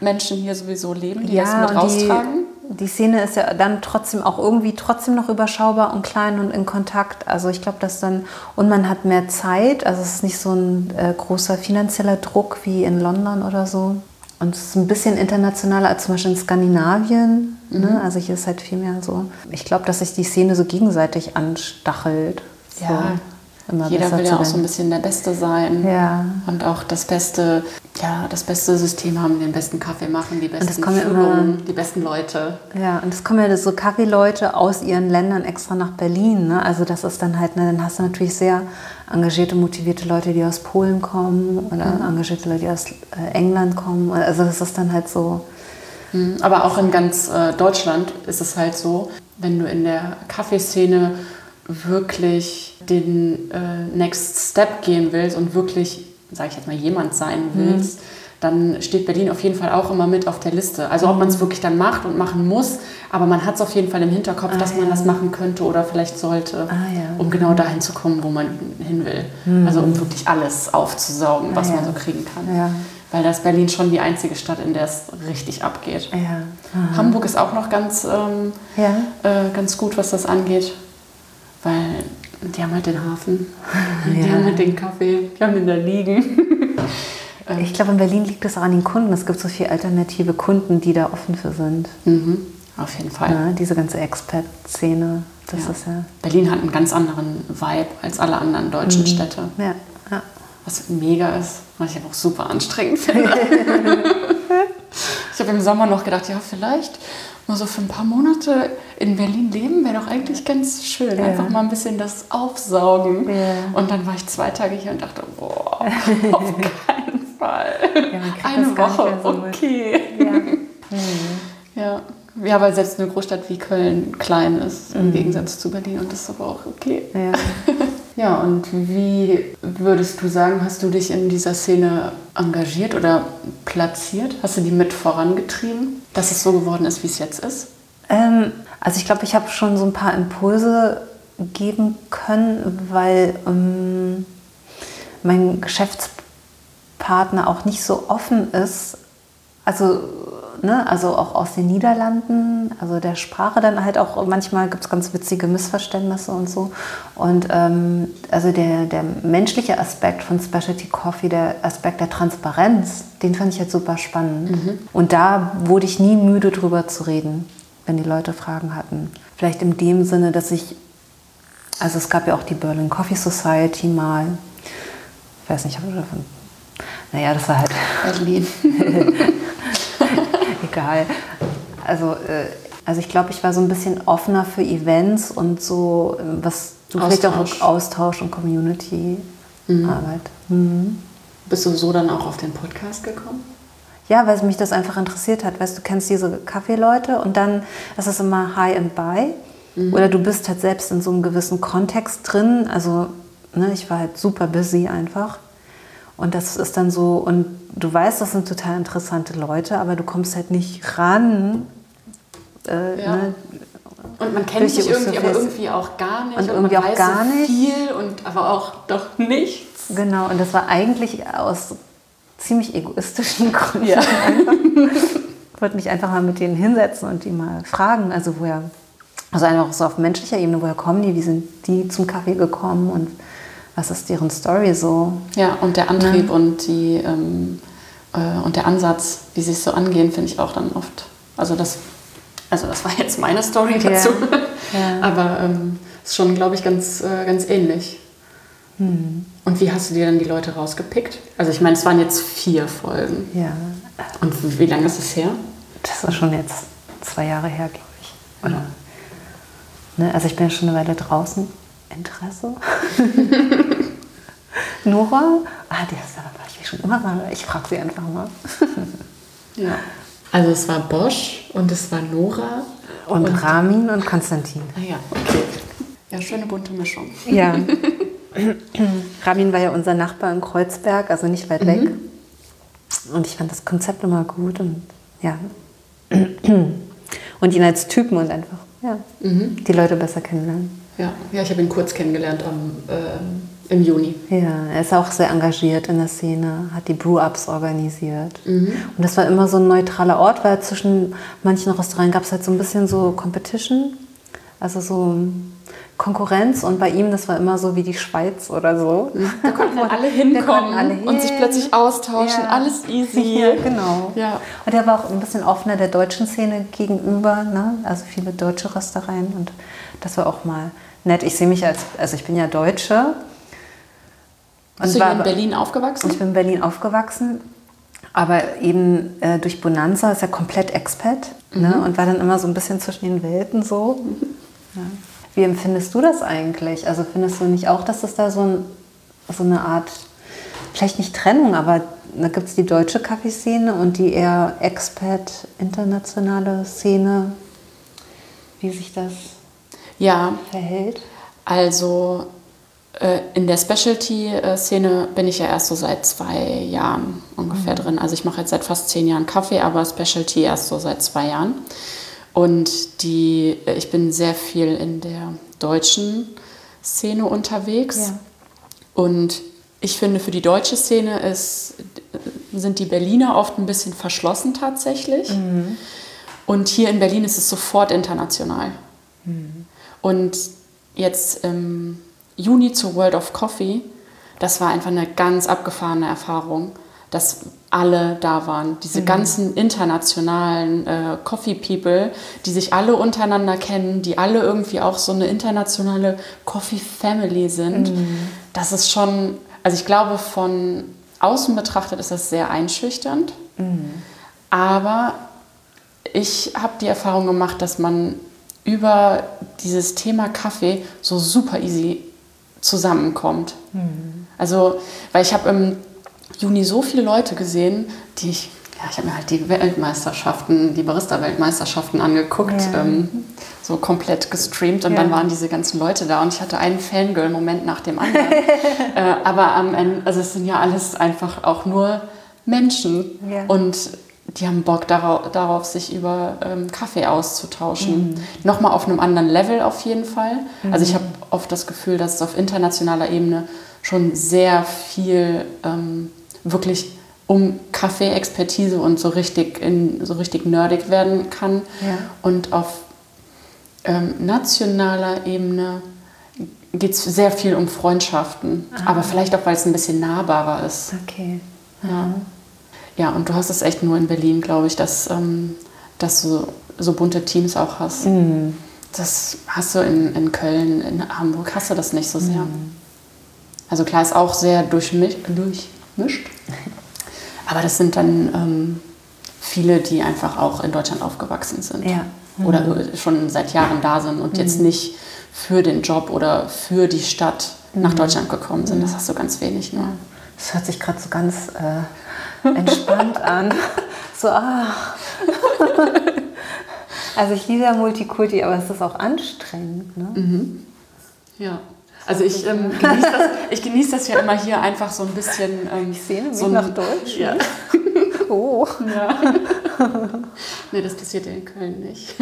Menschen hier sowieso leben, die ja, das mit raustragen. Die, die Szene ist ja dann trotzdem auch irgendwie trotzdem noch überschaubar und klein und in Kontakt. Also ich glaube, dass dann und man hat mehr Zeit. Also es ist nicht so ein äh, großer finanzieller Druck wie in London oder so. Und es ist ein bisschen internationaler als zum Beispiel in Skandinavien. Ne? Mhm. Ne? Also hier ist halt viel mehr so. Ich glaube, dass sich die Szene so gegenseitig anstachelt. Ja, so immer Jeder will ja auch so ein bisschen der Beste sein ja. und auch das beste, ja, das beste System haben, den besten Kaffee machen, die besten Führungen, die besten Leute. Ja, und es kommen ja so Kaffeeleute aus ihren Ländern extra nach Berlin. Ne? Also das ist dann halt, ne, dann hast du natürlich sehr engagierte, motivierte Leute, die aus Polen kommen oder mhm. engagierte Leute, die aus äh, England kommen. Also das ist dann halt so. Mhm. Aber auch in ganz äh, Deutschland ist es halt so, wenn du in der Kaffeeszene wirklich den äh, Next Step gehen willst und wirklich, sage ich jetzt mal, jemand sein mhm. willst, mhm. Dann steht Berlin auf jeden Fall auch immer mit auf der Liste. Also ob man es mhm. wirklich dann macht und machen muss, aber man hat es auf jeden Fall im Hinterkopf, ah, dass man ja. das machen könnte oder vielleicht sollte, ah, ja. um genau dahin zu kommen, wo man hin will. Mhm. Also um wirklich alles aufzusaugen, was ah, man so kriegen kann. Weil das Berlin schon die einzige Stadt, in der es richtig abgeht. Hamburg ist auch noch ganz, ähm, äh, ganz gut, was das angeht weil die haben halt den Hafen, die haben halt den Kaffee, die haben den da liegen. Ich glaube, in Berlin liegt es auch an den Kunden. Es gibt so viele alternative Kunden, die da offen für sind. Mhm. Auf jeden Fall. Ja, diese ganze Expat-Szene, das ja. ist ja. Berlin hat einen ganz anderen Vibe als alle anderen deutschen mhm. Städte. Ja. ja. Was mega ist, was ich aber auch super anstrengend finde. ich habe im Sommer noch gedacht, ja, vielleicht mal so für ein paar Monate in Berlin leben, wäre doch eigentlich ganz schön. Ja. Einfach mal ein bisschen das aufsaugen. Und dann war ich zwei Tage hier und dachte, boah, auf keinen Fall. Ja, Eine Woche, so okay. Mhm. Ja. ja. weil selbst eine Großstadt wie Köln klein ist, im mhm. Gegensatz zu Berlin. Und das ist aber auch okay. Ja. Ja, und wie würdest du sagen, hast du dich in dieser Szene engagiert oder platziert? Hast du die mit vorangetrieben, dass es so geworden ist, wie es jetzt ist? Ähm, also ich glaube, ich habe schon so ein paar Impulse geben können, weil ähm, mein Geschäftspartner auch nicht so offen ist. Also ne, also auch aus den Niederlanden, also der Sprache dann halt auch, manchmal gibt es ganz witzige Missverständnisse und so. Und ähm, also der, der menschliche Aspekt von Specialty Coffee, der Aspekt der Transparenz, den fand ich jetzt super spannend. Mhm. Und da wurde ich nie müde drüber zu reden, wenn die Leute Fragen hatten. Vielleicht in dem Sinne, dass ich, also es gab ja auch die Berlin Coffee Society mal, ich weiß nicht, ob du davon naja, das war halt. Berlin. egal. Also, äh, also ich glaube, ich war so ein bisschen offener für Events und so, äh, was du Austausch. vielleicht auch Austausch und Community-Arbeit. Mhm. Mhm. Bist du so dann auch auf den Podcast gekommen? Ja, weil mich das einfach interessiert hat. Weißt du, kennst diese Kaffeeleute und dann ist es immer High and Buy. Mhm. Oder du bist halt selbst in so einem gewissen Kontext drin. Also, ne, ich war halt super busy einfach. Und das ist dann so, und du weißt, das sind total interessante Leute, aber du kommst halt nicht ran. Äh, ja. ne, und man kennt sich irgendwie, aber irgendwie auch gar nicht. Und, und irgendwie auch gar nicht. viel und aber auch doch nichts. Genau, und das war eigentlich aus ziemlich egoistischen Gründen. Ja. ich wollte mich einfach mal mit denen hinsetzen und die mal fragen, also woher, also einfach so auf menschlicher Ebene, woher kommen die, wie sind die zum Kaffee gekommen und was ist deren Story so? Ja, und der Antrieb ja. und, die, ähm, äh, und der Ansatz, wie sie es so angehen, finde ich auch dann oft. Also das, also das war jetzt meine Story dazu. Ja. Ja. Aber ähm, ist schon, glaube ich, ganz, äh, ganz ähnlich. Hm. Und wie hast du dir dann die Leute rausgepickt? Also ich meine, es waren jetzt vier Folgen. Ja. Und wie lange ist es her? Das war schon jetzt zwei Jahre her, glaube ich. Oder? Ne, also ich bin ja schon eine Weile draußen. Interesse? Nora? Ah, die ist da ich schon immer mal. Ich frage sie einfach mal. ja. Also es war Bosch und es war Nora. Und, und Ramin und Konstantin. Ah ja, okay. Ja, schöne bunte Mischung. Ja. Ramin war ja unser Nachbar in Kreuzberg, also nicht weit weg. Mhm. Und ich fand das Konzept immer gut und ja. Und ihn als Typen und einfach, ja, mhm. die Leute besser kennenlernen. Ja, ja ich habe ihn kurz kennengelernt am, äh, im Juni. Ja, er ist auch sehr engagiert in der Szene, hat die Brew-Ups organisiert. Mhm. Und das war immer so ein neutraler Ort, weil zwischen manchen Restaurants gab es halt so ein bisschen so Competition, also so Konkurrenz und bei ihm, das war immer so wie die Schweiz oder so. Da konnten alle hinkommen alle hin. und sich plötzlich austauschen, ja. alles easy. Ja, genau. Ja. Und er war auch ein bisschen offener der deutschen Szene gegenüber, ne? also viele deutsche Röstereien und das war auch mal nett. Ich sehe mich als, also ich bin ja Deutsche. Bist du hier in Berlin aufgewachsen? Ich bin in Berlin aufgewachsen, aber eben äh, durch Bonanza ist ja komplett Expat ne? mhm. ne? und war dann immer so ein bisschen zwischen den Welten so. Mhm. Ja. Wie empfindest du das eigentlich? Also findest du nicht auch, dass es da so, ein, so eine Art, vielleicht nicht Trennung, aber da gibt es die deutsche Kaffeeszene und die eher Expat, internationale Szene, wie sich das ja. verhält? Also äh, in der Specialty-Szene bin ich ja erst so seit zwei Jahren ungefähr mhm. drin. Also ich mache jetzt seit fast zehn Jahren Kaffee, aber Specialty erst so seit zwei Jahren. Und die, äh, ich bin sehr viel in der deutschen Szene unterwegs. Ja. Und ich finde, für die deutsche Szene ist, sind die Berliner oft ein bisschen verschlossen tatsächlich. Mhm. Und hier in Berlin ist es sofort international. Mhm. Und jetzt im Juni zur World of Coffee, das war einfach eine ganz abgefahrene Erfahrung, dass alle da waren. Diese mhm. ganzen internationalen äh, Coffee People, die sich alle untereinander kennen, die alle irgendwie auch so eine internationale Coffee Family sind. Mhm. Das ist schon, also ich glaube, von außen betrachtet ist das sehr einschüchternd. Mhm. Aber ich habe die Erfahrung gemacht, dass man über dieses Thema Kaffee so super easy zusammenkommt. Mhm. Also, weil ich habe im Juni so viele Leute gesehen, die ich, ja, ich habe mir halt die Weltmeisterschaften, die Barista-Weltmeisterschaften angeguckt. Ja. Ähm, so komplett gestreamt und ja. dann waren diese ganzen Leute da und ich hatte einen Fangirl-Moment nach dem anderen. äh, aber am Ende, also es sind ja alles einfach auch nur Menschen und die haben Bock darauf, darauf sich über ähm, Kaffee auszutauschen. Mhm. Nochmal auf einem anderen Level auf jeden Fall. Mhm. Also ich habe oft das Gefühl, dass es auf internationaler Ebene schon sehr viel ähm, wirklich um Kaffee-Expertise und so richtig, in, so richtig nerdig werden kann. Ja. Und auf ähm, nationaler Ebene geht es sehr viel um Freundschaften. Aha. Aber vielleicht auch, weil es ein bisschen nahbarer ist. Okay. Ja. Ja, und du hast es echt nur in Berlin, glaube ich, dass, ähm, dass du so bunte Teams auch hast. Mhm. Das hast du in, in Köln, in Hamburg, hast du das nicht so sehr. Mhm. Also klar ist auch sehr durchmischt, durchmischt. aber das sind dann ähm, viele, die einfach auch in Deutschland aufgewachsen sind. Ja. Mhm. Oder schon seit Jahren da sind und mhm. jetzt nicht für den Job oder für die Stadt nach mhm. Deutschland gekommen sind. Das hast du ganz wenig nur. Das hört sich gerade so ganz äh, entspannt an. So, ah. also ich liebe ja Multikulti, aber es ist auch anstrengend. Ne? Mhm. Ja. Also ich, ähm, genieße das, ich genieße das ja immer hier einfach so ein bisschen. Ähm, ich sehne mich so nach Deutsch. Ja. Oh. Ja. nee, das passiert ja in Köln nicht.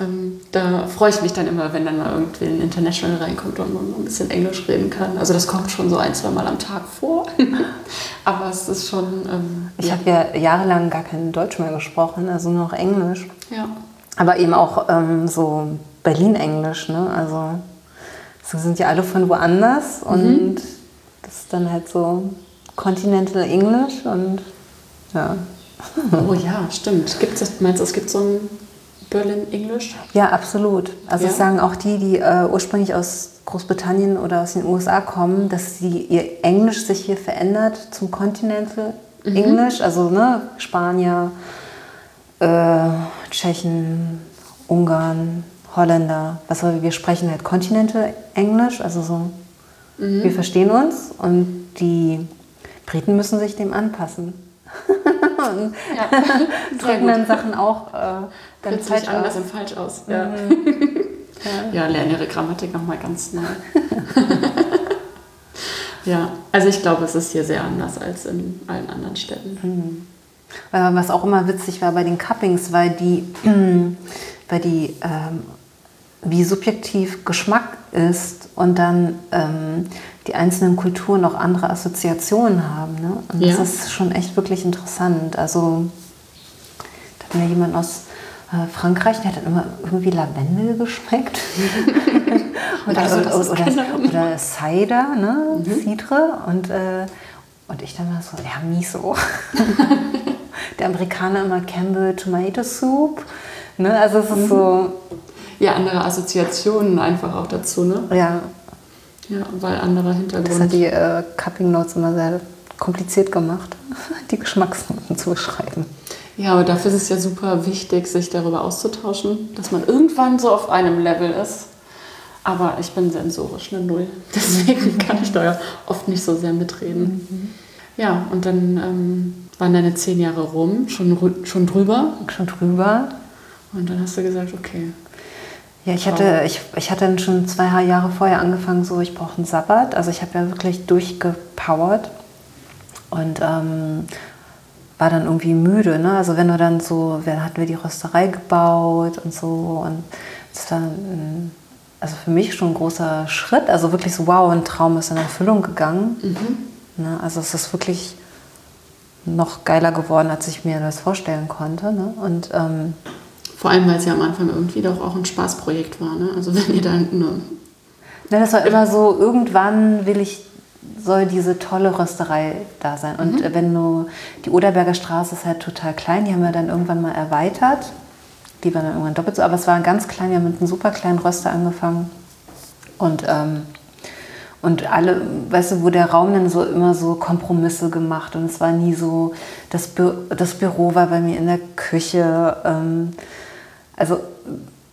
Ähm, da freue ich mich dann immer, wenn dann mal irgendwie ein International reinkommt und man ein bisschen Englisch reden kann. Also das kommt schon so ein, zwei Mal am Tag vor. Aber es ist schon... Ähm, ich ja. habe ja jahrelang gar kein Deutsch mehr gesprochen, also nur noch Englisch. Ja. Aber eben auch ähm, so Berlin-Englisch, ne? Also so sind ja alle von woanders mhm. und das ist dann halt so Continental English und ja. Oh ja, stimmt. Gibt es, meinst du, es gibt so ein Berlin English? Ja, absolut. Also ja. sagen auch die, die äh, ursprünglich aus Großbritannien oder aus den USA kommen, dass sie, ihr Englisch sich hier verändert zum Continental mhm. English, also ne, Spanier, äh, Tschechen, Ungarn, Holländer, was wir, wir sprechen halt Continental Englisch, also so, mhm. wir verstehen uns und die Briten müssen sich dem anpassen. und ja, dann Sachen auch äh, dann falsch anders und falsch aus. Ja. Mhm. ja. ja, lernen ihre Grammatik nochmal ganz neu. ja, also ich glaube, es ist hier sehr anders als in allen anderen Städten. Mhm. Was auch immer witzig war bei den Cuppings, weil die, weil die ähm, wie subjektiv Geschmack ist und dann ähm, die einzelnen Kulturen auch andere Assoziationen haben. Ne? Und ja. das ist schon echt wirklich interessant. Also da hat mir jemand aus äh, Frankreich, der hat dann immer irgendwie Lavendel geschmeckt. oder, also, oder, oder, oder, Cider, ne? Mhm. Cidre. Und, äh, und ich dann mal so, ja, Miso. der Amerikaner immer Campbell Tomato Soup. Ne? Also es ist mhm. so ja, andere Assoziationen einfach auch dazu, ne? Ja. Ja, weil anderer Hintergrund. Das hat die äh, Cupping Notes immer sehr kompliziert gemacht, die Geschmacksnoten zu beschreiben. Ja, aber dafür ist es ja super wichtig, sich darüber auszutauschen, dass man irgendwann so auf einem Level ist. Aber ich bin sensorisch eine Null. Deswegen kann ich da ja oft nicht so sehr mitreden. Mhm. Ja, und dann ähm, waren deine zehn Jahre rum, schon, schon drüber. Schon drüber. Und dann hast du gesagt, okay, ja, ich hatte, ich, ich hatte schon zwei Jahre vorher angefangen, so ich brauche einen Sabbat. Also ich habe ja wirklich durchgepowert und ähm, war dann irgendwie müde. Ne? Also wenn du dann so, dann hatten wir die Rösterei gebaut und so und es war also für mich schon ein großer Schritt. Also wirklich so, wow, ein Traum ist in Erfüllung gegangen. Mhm. Ne? Also es ist wirklich noch geiler geworden, als ich mir das vorstellen konnte. Ne? Und ähm, vor allem, weil es ja am Anfang irgendwie doch auch ein Spaßprojekt war. Ne? Also wenn ihr dann nur. Ja, das war immer so, irgendwann will ich, soll diese tolle Rösterei da sein. Und mhm. wenn du, die Oderberger Straße ist halt total klein, die haben wir dann irgendwann mal erweitert. Die waren dann irgendwann doppelt so, aber es war ganz klein, wir haben mit einem super kleinen Röster angefangen. Und, ähm, und alle, weißt du, wo der Raum dann so immer so Kompromisse gemacht und es war nie so, das, Bü das Büro war bei mir in der Küche. Ähm, also,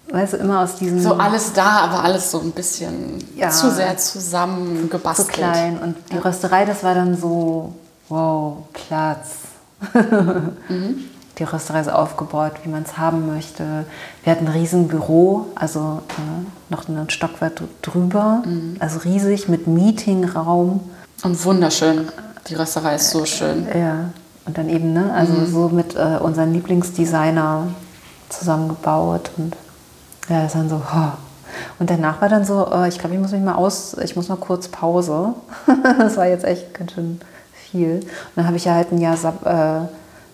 weißt du, immer aus diesem. So alles da, aber alles so ein bisschen ja, zu sehr zusammengebastelt. Zu klein. Und die. Rösterei, das war dann so, wow, Platz. mhm. die Rösterei ist aufgebaut, wie man es haben möchte. Wir hatten ein riesen Büro, also äh, noch einen Stockwerk drüber, mhm. also riesig mit Meetingraum. Und wunderschön. Die Rösterei ist so schön. Ja, und dann eben, ne, also mhm. so mit äh, unseren Lieblingsdesigner zusammengebaut und ja, das dann so, oh. Und danach war dann so, oh, ich glaube, ich muss mich mal aus, ich muss mal kurz Pause. das war jetzt echt ganz schön viel. Und dann habe ich ja halt ein Jahr äh,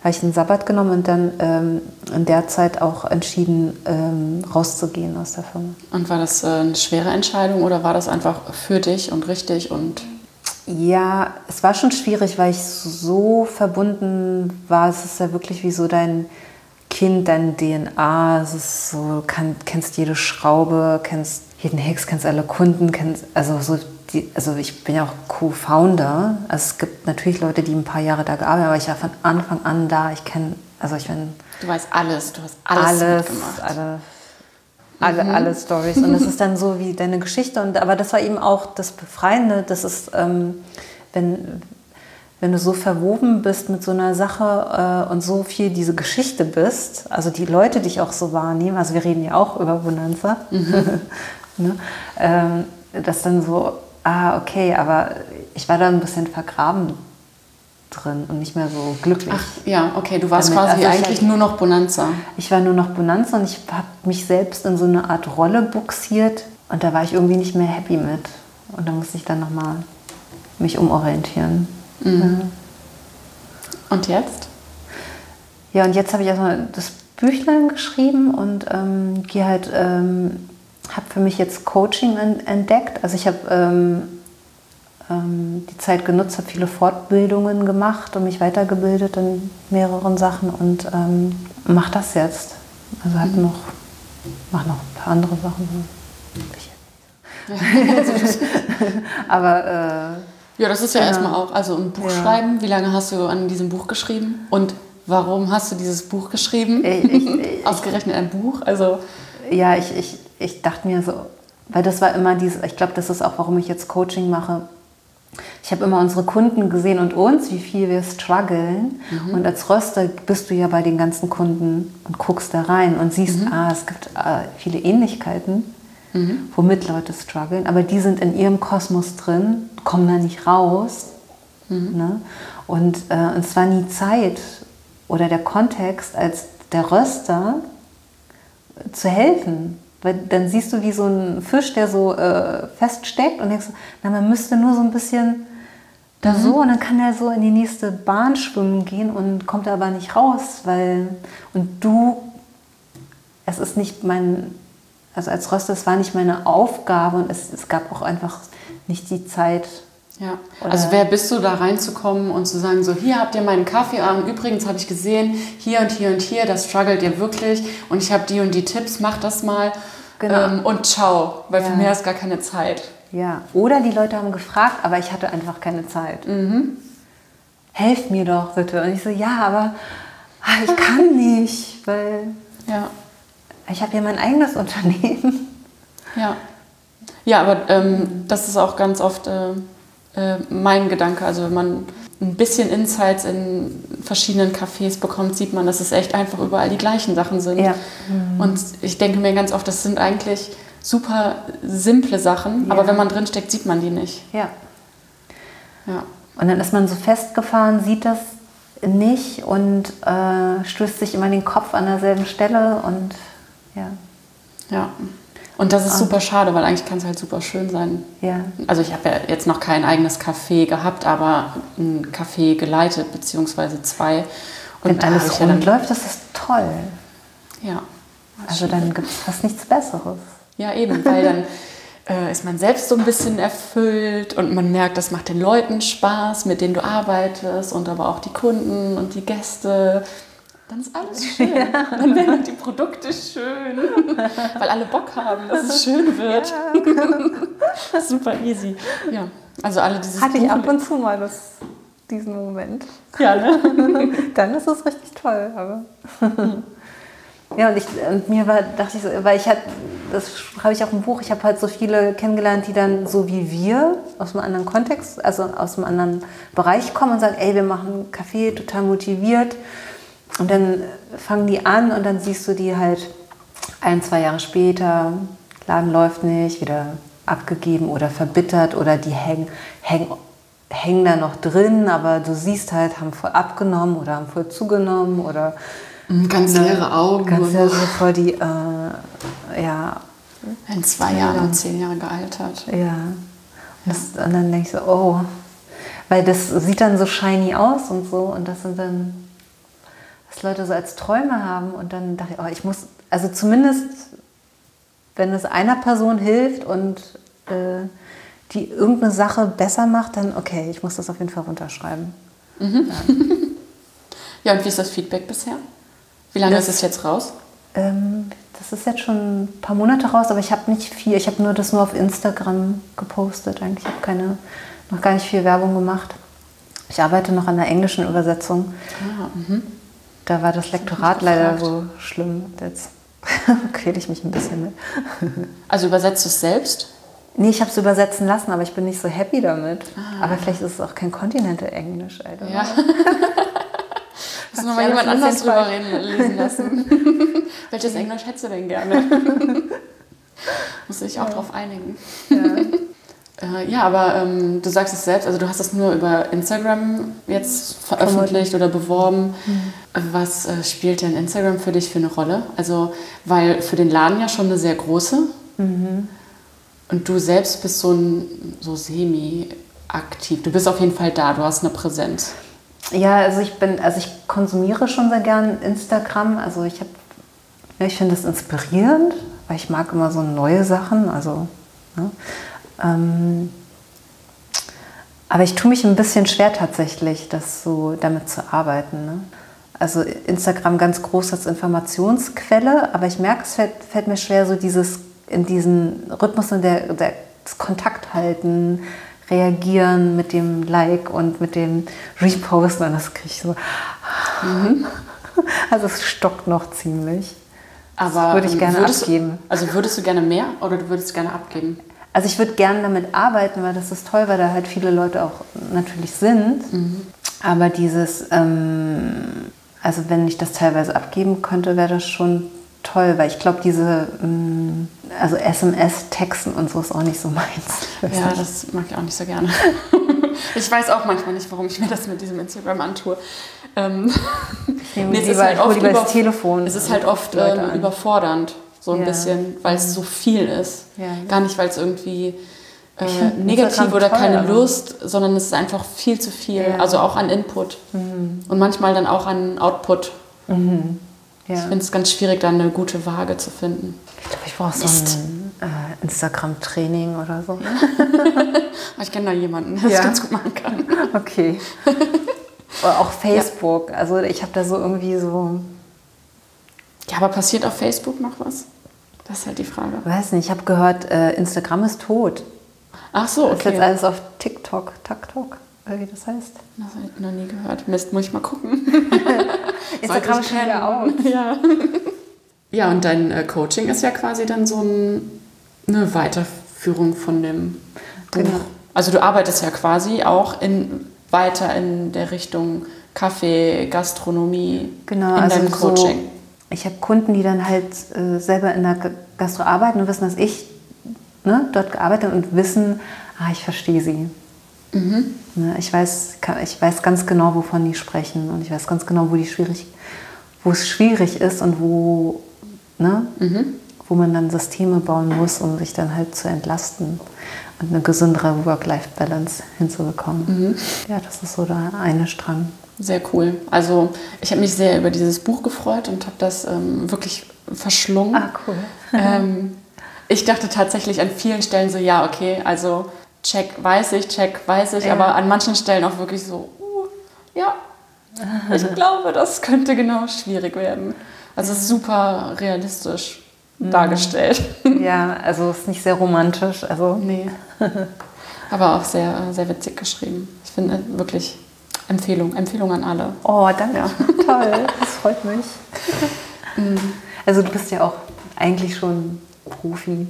habe ich einen Sabbat genommen und dann ähm, in der Zeit auch entschieden, ähm, rauszugehen aus der Firma. Und war das äh, eine schwere Entscheidung oder war das einfach für dich und richtig und ja, es war schon schwierig, weil ich so verbunden war. Es ist ja wirklich wie so dein Kind, dein DNA. Es ist so, kann, kennst jede Schraube, kennst jeden Hex, kennst alle Kunden, kennst also so die, also ich bin ja auch Co-Founder. Also es gibt natürlich Leute, die ein paar Jahre da gearbeitet haben, aber ich war von Anfang an da. Ich kenne, also ich bin. Du weißt alles, du hast alles, alles gemacht. Alle, alle, mhm. alle Stories. Und es ist dann so wie deine Geschichte. Und, aber das war eben auch das Befreiende. Das ist, ähm, wenn, wenn du so verwoben bist mit so einer Sache äh, und so viel diese Geschichte bist, also die Leute dich auch so wahrnehmen, also wir reden ja auch über Bonanza, mhm. ne? ähm, dass dann so ah, okay, aber ich war da ein bisschen vergraben drin und nicht mehr so glücklich. Ach, ja, okay, du warst damit. quasi also eigentlich nur noch Bonanza. Ich war nur noch Bonanza und ich habe mich selbst in so eine Art Rolle buxiert und da war ich irgendwie nicht mehr happy mit. Und da musste ich dann nochmal mich umorientieren. Mhm. Ja. Und jetzt? Ja, und jetzt habe ich erstmal das Büchlein geschrieben und ähm, gehe halt ähm, habe für mich jetzt Coaching entdeckt. Also ich habe ähm, ähm, die Zeit genutzt, habe viele Fortbildungen gemacht und mich weitergebildet in mehreren Sachen und ähm, mache das jetzt. Also habe mhm. noch, mache noch ein paar andere Sachen. Aber äh, ja, das ist ja genau. erstmal auch, also ein Buch ja. schreiben. Wie lange hast du an diesem Buch geschrieben? Und warum hast du dieses Buch geschrieben? Ich, ich, Ausgerechnet ein Buch? Also ja, ich, ich, ich dachte mir so, weil das war immer dieses, ich glaube, das ist auch, warum ich jetzt Coaching mache. Ich habe immer unsere Kunden gesehen und uns, wie viel wir strugglen. Mhm. Und als Röster bist du ja bei den ganzen Kunden und guckst da rein und siehst, mhm. ah, es gibt äh, viele Ähnlichkeiten, mhm. womit Leute strugglen. Aber die sind in ihrem Kosmos drin, kommen da nicht raus. Mhm. Ne? Und äh, es war nie Zeit oder der Kontext, als der Röster zu helfen. Weil dann siehst du wie so ein Fisch, der so äh, feststeckt und denkst, na, man müsste nur so ein bisschen da mhm. so und dann kann er so in die nächste Bahn schwimmen gehen und kommt aber nicht raus, weil und du, es ist nicht mein, also als Röster, es war nicht meine Aufgabe und es, es gab auch einfach nicht die Zeit, ja, also wer bist du da reinzukommen und zu sagen, so hier habt ihr meinen Kaffeeabend, übrigens habe ich gesehen, hier und hier und hier, das struggelt ihr wirklich und ich habe die und die Tipps, macht das mal genau. ähm, und ciao, weil ja. für mehr ist gar keine Zeit. Ja, oder die Leute haben gefragt, aber ich hatte einfach keine Zeit. Mhm. Helft mir doch bitte. Und ich so, ja, aber ah, ich kann nicht, weil ja. Ich habe ja mein eigenes Unternehmen. Ja, ja aber ähm, das ist auch ganz oft... Äh, äh, mein Gedanke. Also wenn man ein bisschen Insights in verschiedenen Cafés bekommt, sieht man, dass es echt einfach überall die gleichen Sachen sind. Ja. Mhm. Und ich denke mir ganz oft, das sind eigentlich super simple Sachen, ja. aber wenn man drinsteckt, sieht man die nicht. Ja. ja. Und dann ist man so festgefahren, sieht das nicht und äh, stößt sich immer den Kopf an derselben Stelle und ja. Ja. Und das ist super schade, weil eigentlich kann es halt super schön sein. Ja. Also ich habe ja jetzt noch kein eigenes Café gehabt, aber ein Café geleitet, beziehungsweise zwei. Und Wenn alles rund ja läuft, das ist toll. Ja. Also dann gibt es fast nichts Besseres. Ja, eben, weil dann äh, ist man selbst so ein bisschen erfüllt und man merkt, das macht den Leuten Spaß, mit denen du arbeitest und aber auch die Kunden und die Gäste dann ist alles schön. Ja. Dann werden die Produkte schön, weil alle Bock haben, dass es schön wird. Ja. Super easy. Ja, also alle dieses Hatte ich ab und zu mal das, diesen Moment. Ja, ne? Dann ist es richtig toll. Aber ja, und, ich, und mir war, dachte ich so, weil ich hatte, das schreibe ich auch im Buch, ich habe halt so viele kennengelernt, die dann so wie wir aus einem anderen Kontext, also aus einem anderen Bereich kommen und sagen, ey, wir machen Kaffee, total motiviert und dann fangen die an und dann siehst du die halt ein, zwei Jahre später, Laden läuft nicht, wieder abgegeben oder verbittert oder die hängen häng, häng da noch drin, aber du siehst halt, haben voll abgenommen oder haben voll zugenommen oder mhm, ganz ne, leere Augen. Ganz leere, voll die, äh, ja. In zwei Jahren und zehn Jahre gealtert. Ja. ja. Das, und dann denke ich so, oh, weil das sieht dann so shiny aus und so und das sind dann, was Leute so als Träume haben und dann dachte ich, oh, ich muss, also zumindest wenn es einer Person hilft und äh, die irgendeine Sache besser macht, dann okay, ich muss das auf jeden Fall runterschreiben. Mhm. Ja. ja, und wie ist das Feedback bisher? Wie lange das, ist es jetzt raus? Ähm, das ist jetzt schon ein paar Monate raus, aber ich habe nicht viel. Ich habe nur das nur auf Instagram gepostet. Eigentlich habe keine, noch gar nicht viel Werbung gemacht. Ich arbeite noch an der englischen Übersetzung. Ah, mhm. Da war das Lektorat leider so schlimm. Jetzt quäle ich mich ein bisschen mit. Also übersetzt du es selbst? Nee, ich habe es übersetzen lassen, aber ich bin nicht so happy damit. Ah. Aber vielleicht ist es auch kein Continental-Englisch, Alter. Ja. Muss noch mal jemand anders drüber reden, lesen lassen. Welches Englisch hättest du denn gerne? Muss ich auch ja. drauf einigen. Ja. Äh, ja, aber ähm, du sagst es selbst, also du hast es nur über Instagram jetzt veröffentlicht oder beworben. Mhm. Was äh, spielt denn Instagram für dich für eine Rolle? Also, weil für den Laden ja schon eine sehr große. Mhm. Und du selbst bist so ein so semi-aktiv. Du bist auf jeden Fall da, du hast eine Präsenz. Ja, also ich bin, also ich konsumiere schon sehr gern Instagram. Also ich habe, ich finde das inspirierend, weil ich mag immer so neue Sachen. Also ne? Ähm, aber ich tue mich ein bisschen schwer tatsächlich, das so damit zu arbeiten. Ne? Also Instagram ganz groß als Informationsquelle, aber ich merke, es fällt, fällt mir schwer, so dieses in diesen Rhythmus in der, der Kontakt halten, reagieren mit dem Like und mit dem Reposten. Und das kriege ich so. Mhm. Also es stockt noch ziemlich. Aber das würde ich gerne würdest, abgeben. Also würdest du gerne mehr oder du würdest gerne abgeben? Also ich würde gerne damit arbeiten, weil das ist toll, weil da halt viele Leute auch natürlich sind. Mhm. Aber dieses, ähm, also wenn ich das teilweise abgeben könnte, wäre das schon toll, weil ich glaube, diese, ähm, also SMS-Texten und so ist auch nicht so meins. Ja, das mag ich auch nicht so gerne. ich weiß auch manchmal nicht, warum ich mir das mit diesem Instagram antue. Ähm, ich nehme nee, lieber, es ist halt oft das Telefon. Es ist halt oft ähm, überfordernd so ein ja. bisschen, weil es so viel ist. Ja. Gar nicht, weil es irgendwie äh, negativ oder toll, keine Lust, sondern es ist einfach viel zu viel. Ja. Also auch an Input mhm. und manchmal dann auch an Output. Mhm. Ich finde es ganz schwierig, da eine gute Waage zu finden. Ich glaube, ich brauche so ein äh, Instagram-Training oder so. ich kenne da jemanden, der das ganz gut machen kann. Okay. Oder auch Facebook. Also ich habe da so irgendwie so ja, aber passiert auf Facebook noch was? Das ist halt die Frage. Weiß nicht, ich habe gehört, äh, Instagram ist tot. Ach so, okay. Das ist jetzt alles auf TikTok, TikTok, wie das heißt. Das habe ich noch nie gehört. Mist, muss ich mal gucken. Instagram ist schon wieder out. Ja. ja, und dein äh, Coaching ist ja quasi dann so ein, eine Weiterführung von dem Buch. Genau. Also du arbeitest ja quasi auch in, weiter in der Richtung Kaffee, Gastronomie genau, in also deinem Coaching. So ich habe Kunden, die dann halt äh, selber in der Gastro arbeiten und wissen, dass ich ne, dort gearbeitet habe und wissen, ah, ich verstehe sie. Mhm. Ne, ich, weiß, ich weiß ganz genau, wovon die sprechen und ich weiß ganz genau, wo, die schwierig, wo es schwierig ist und wo, ne, mhm. wo man dann Systeme bauen muss, um sich dann halt zu entlasten und eine gesündere Work-Life-Balance hinzubekommen. Mhm. Ja, das ist so der eine Strang. Sehr cool. Also ich habe mich sehr über dieses Buch gefreut und habe das ähm, wirklich verschlungen. Ah, cool. ähm, ich dachte tatsächlich an vielen Stellen so, ja, okay, also check weiß ich, check weiß ich, ja. aber an manchen Stellen auch wirklich so, uh, ja, ich glaube, das könnte genau schwierig werden. Also super realistisch mhm. dargestellt. Ja, also es ist nicht sehr romantisch, also nee. aber auch sehr, sehr witzig geschrieben. Ich finde wirklich Empfehlung, Empfehlung an alle. Oh, danke. Ja. Toll, das freut mich. Mhm. Also du bist ja auch eigentlich schon Profi.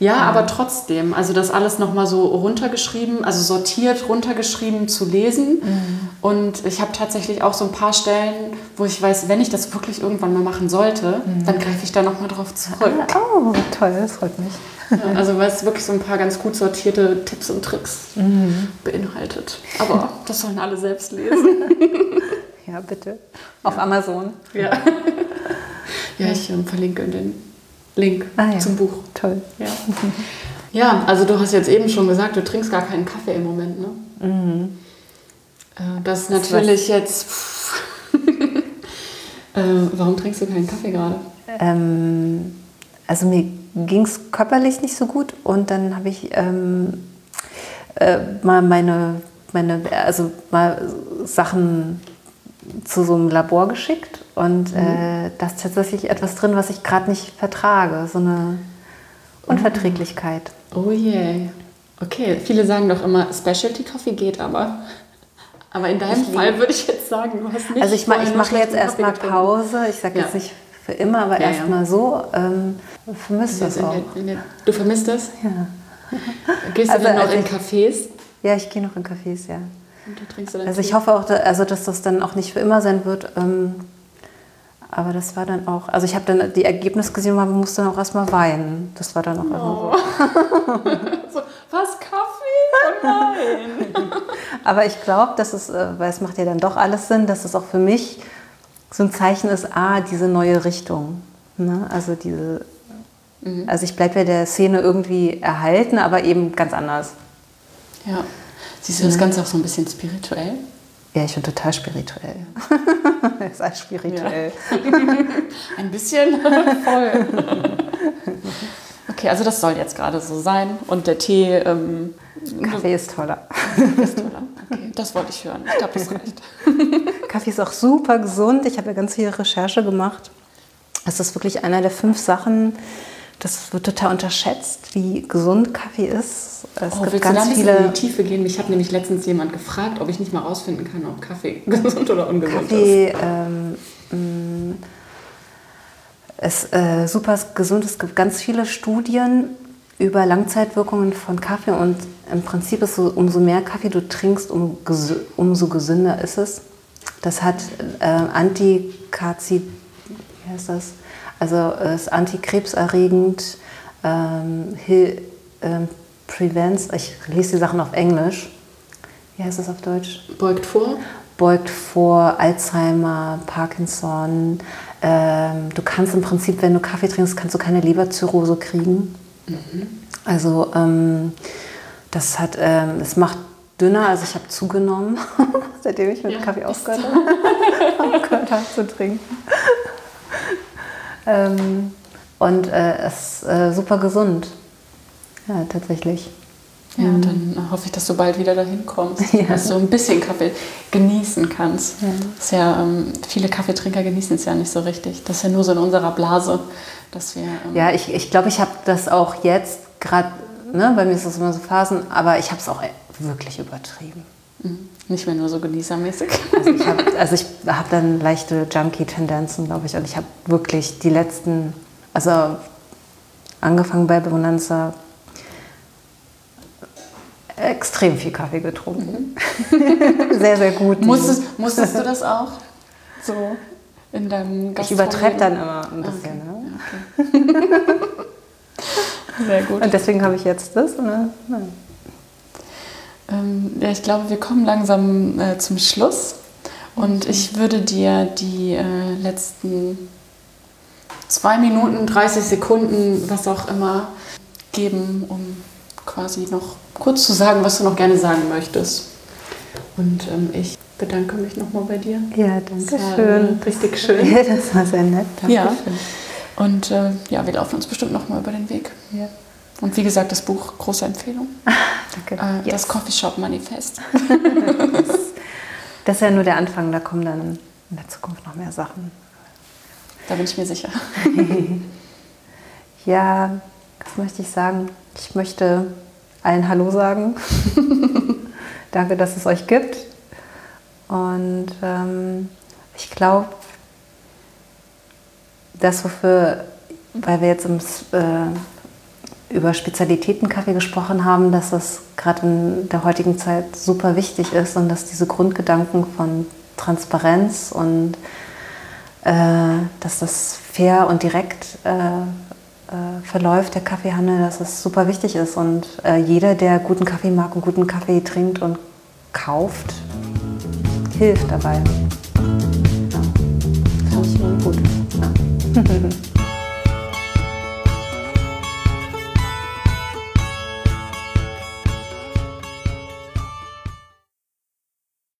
Ja, ja, aber trotzdem, also das alles nochmal so runtergeschrieben, also sortiert runtergeschrieben zu lesen. Mhm. Und ich habe tatsächlich auch so ein paar Stellen, wo ich weiß, wenn ich das wirklich irgendwann mal machen sollte, mhm. dann greife ich da nochmal drauf zurück. Oh, toll, das freut mich. Ja, also weil es wirklich so ein paar ganz gut sortierte Tipps und Tricks mhm. beinhaltet. Aber das sollen alle selbst lesen. ja, bitte. Auf ja. Amazon. Ja. Ja, ich ähm, verlinke den Link ah, ja. zum Buch. Toll. Ja. ja, also du hast jetzt eben schon gesagt, du trinkst gar keinen Kaffee im Moment, ne? Mhm. Äh, das ist natürlich jetzt. Äh, warum trinkst du keinen Kaffee gerade? Ähm, also mir ging es körperlich nicht so gut und dann habe ich ähm, äh, mal meine, meine, also mal Sachen zu so einem Labor geschickt und mhm. äh, da ist tatsächlich etwas drin, was ich gerade nicht vertrage, so eine Unverträglichkeit. Oh je. Yeah. Okay, viele sagen doch immer, Specialty Coffee geht aber. Aber in deinem ich Fall würde ich jetzt sagen, du hast nicht. Also ich, ma ich mache jetzt erstmal Pause. Ich sage ja. jetzt nicht für immer, aber ja, erstmal ja. so. Ähm, vermisst das auch. Der, der, du vermisst das? Ja. Gehst also, du dann noch in Cafés? Ja, ich gehe noch in Cafés, ja. Und da trinkst du dann also ich hoffe auch, also dass das dann auch nicht für immer sein wird. Ähm, aber das war dann auch, also ich habe dann die Ergebnisse gesehen und musste dann auch erstmal weinen. Das war dann auch oh. so. Was, Kaffee? Oh nein! aber ich glaube, dass es, äh, weil es macht ja dann doch alles Sinn, dass es auch für mich so ein Zeichen ist, ah, diese neue Richtung. Ne? Also diese, mhm. also ich bleibe ja der Szene irgendwie erhalten, aber eben ganz anders. Ja. Siehst du das Ganze auch so ein bisschen spirituell? Ja, ich bin total spirituell. Ist alles spirituell. Ja. ein bisschen voll. Okay, also das soll jetzt gerade so sein. Und der Tee. Ähm, Kaffee ist toller. Kaffee ist toller. Okay, das wollte ich hören. Ich glaube, das reicht. Kaffee ist auch super gesund. Ich habe ja ganz viel Recherche gemacht. Es ist wirklich einer der fünf Sachen, das wird total unterschätzt, wie gesund Kaffee ist. Es oh, gibt ganz viele in die Tiefe gehen. Mich hat nämlich letztens jemand gefragt, ob ich nicht mal rausfinden kann, ob Kaffee gesund oder ungesund Kaffee, ist. Ähm, mm, ist äh, super gesund. Es gibt ganz viele Studien über Langzeitwirkungen von Kaffee und im Prinzip ist so, umso mehr Kaffee du trinkst, um, umso gesünder ist es. Das hat äh, Antikarzid, wie heißt das? Also es ist antikrebserregend, ähm, ähm, prevents, ich lese die Sachen auf Englisch. Wie heißt das auf Deutsch? Beugt vor? Beugt vor Alzheimer, Parkinson. Ähm, du kannst im Prinzip, wenn du Kaffee trinkst, kannst du keine Leberzirrhose kriegen. Also ähm, das hat, ähm, es macht dünner, also ich habe zugenommen, seitdem ich mit ja, Kaffee aufgehört habe zu trinken. Ähm, und äh, es ist äh, super gesund. Ja, tatsächlich. Ja, mhm. dann hoffe ich, dass du bald wieder dahin kommst, ja. dass du ein bisschen Kaffee genießen kannst. Ja. Das ja ähm, viele Kaffeetrinker genießen es ja nicht so richtig. Das ist ja nur so in unserer Blase, dass wir. Ähm ja, ich glaube, ich, glaub, ich habe das auch jetzt gerade, ne, bei mir ist das immer so Phasen, aber ich habe es auch wirklich übertrieben. Mhm. Nicht mehr nur so genießermäßig. Also ich habe also hab dann leichte Junkie-Tendenzen, glaube ich. Und ich habe wirklich die letzten, also angefangen bei Bonanza, extrem viel Kaffee getrunken. Mhm. sehr, sehr gut. Musstest, musstest du das auch? So in deinem Gast Ich übertreibe dann immer ein bisschen. Okay. Ne? Okay. sehr gut. Und deswegen habe ich jetzt das. Ne? Ähm, ja, ich glaube, wir kommen langsam äh, zum Schluss. Und ich würde dir die äh, letzten zwei Minuten, 30 Sekunden, was auch immer, geben, um quasi noch kurz zu sagen, was du noch gerne sagen möchtest. Und ähm, ich bedanke mich nochmal bei dir. Ja, danke schön. Äh, richtig schön. Ja, das war sehr nett. Danke ja. Und äh, ja, wir laufen uns bestimmt nochmal über den Weg. Ja. Und wie gesagt, das Buch, große Empfehlung. Danke. Äh, yes. Das Coffeeshop Manifest. das ist ja nur der Anfang, da kommen dann in der Zukunft noch mehr Sachen. Da bin ich mir sicher. ja, was möchte ich sagen? Ich möchte allen Hallo sagen. Danke, dass es euch gibt. Und ähm, ich glaube, das, wofür, weil wir jetzt im äh, über Spezialitätenkaffee gesprochen haben, dass das gerade in der heutigen Zeit super wichtig ist und dass diese Grundgedanken von Transparenz und äh, dass das fair und direkt äh, verläuft, der Kaffeehandel, dass es super wichtig ist. Und äh, jeder, der guten Kaffee mag und guten Kaffee trinkt und kauft, hilft dabei. Ja. Finde ich gut. Ja.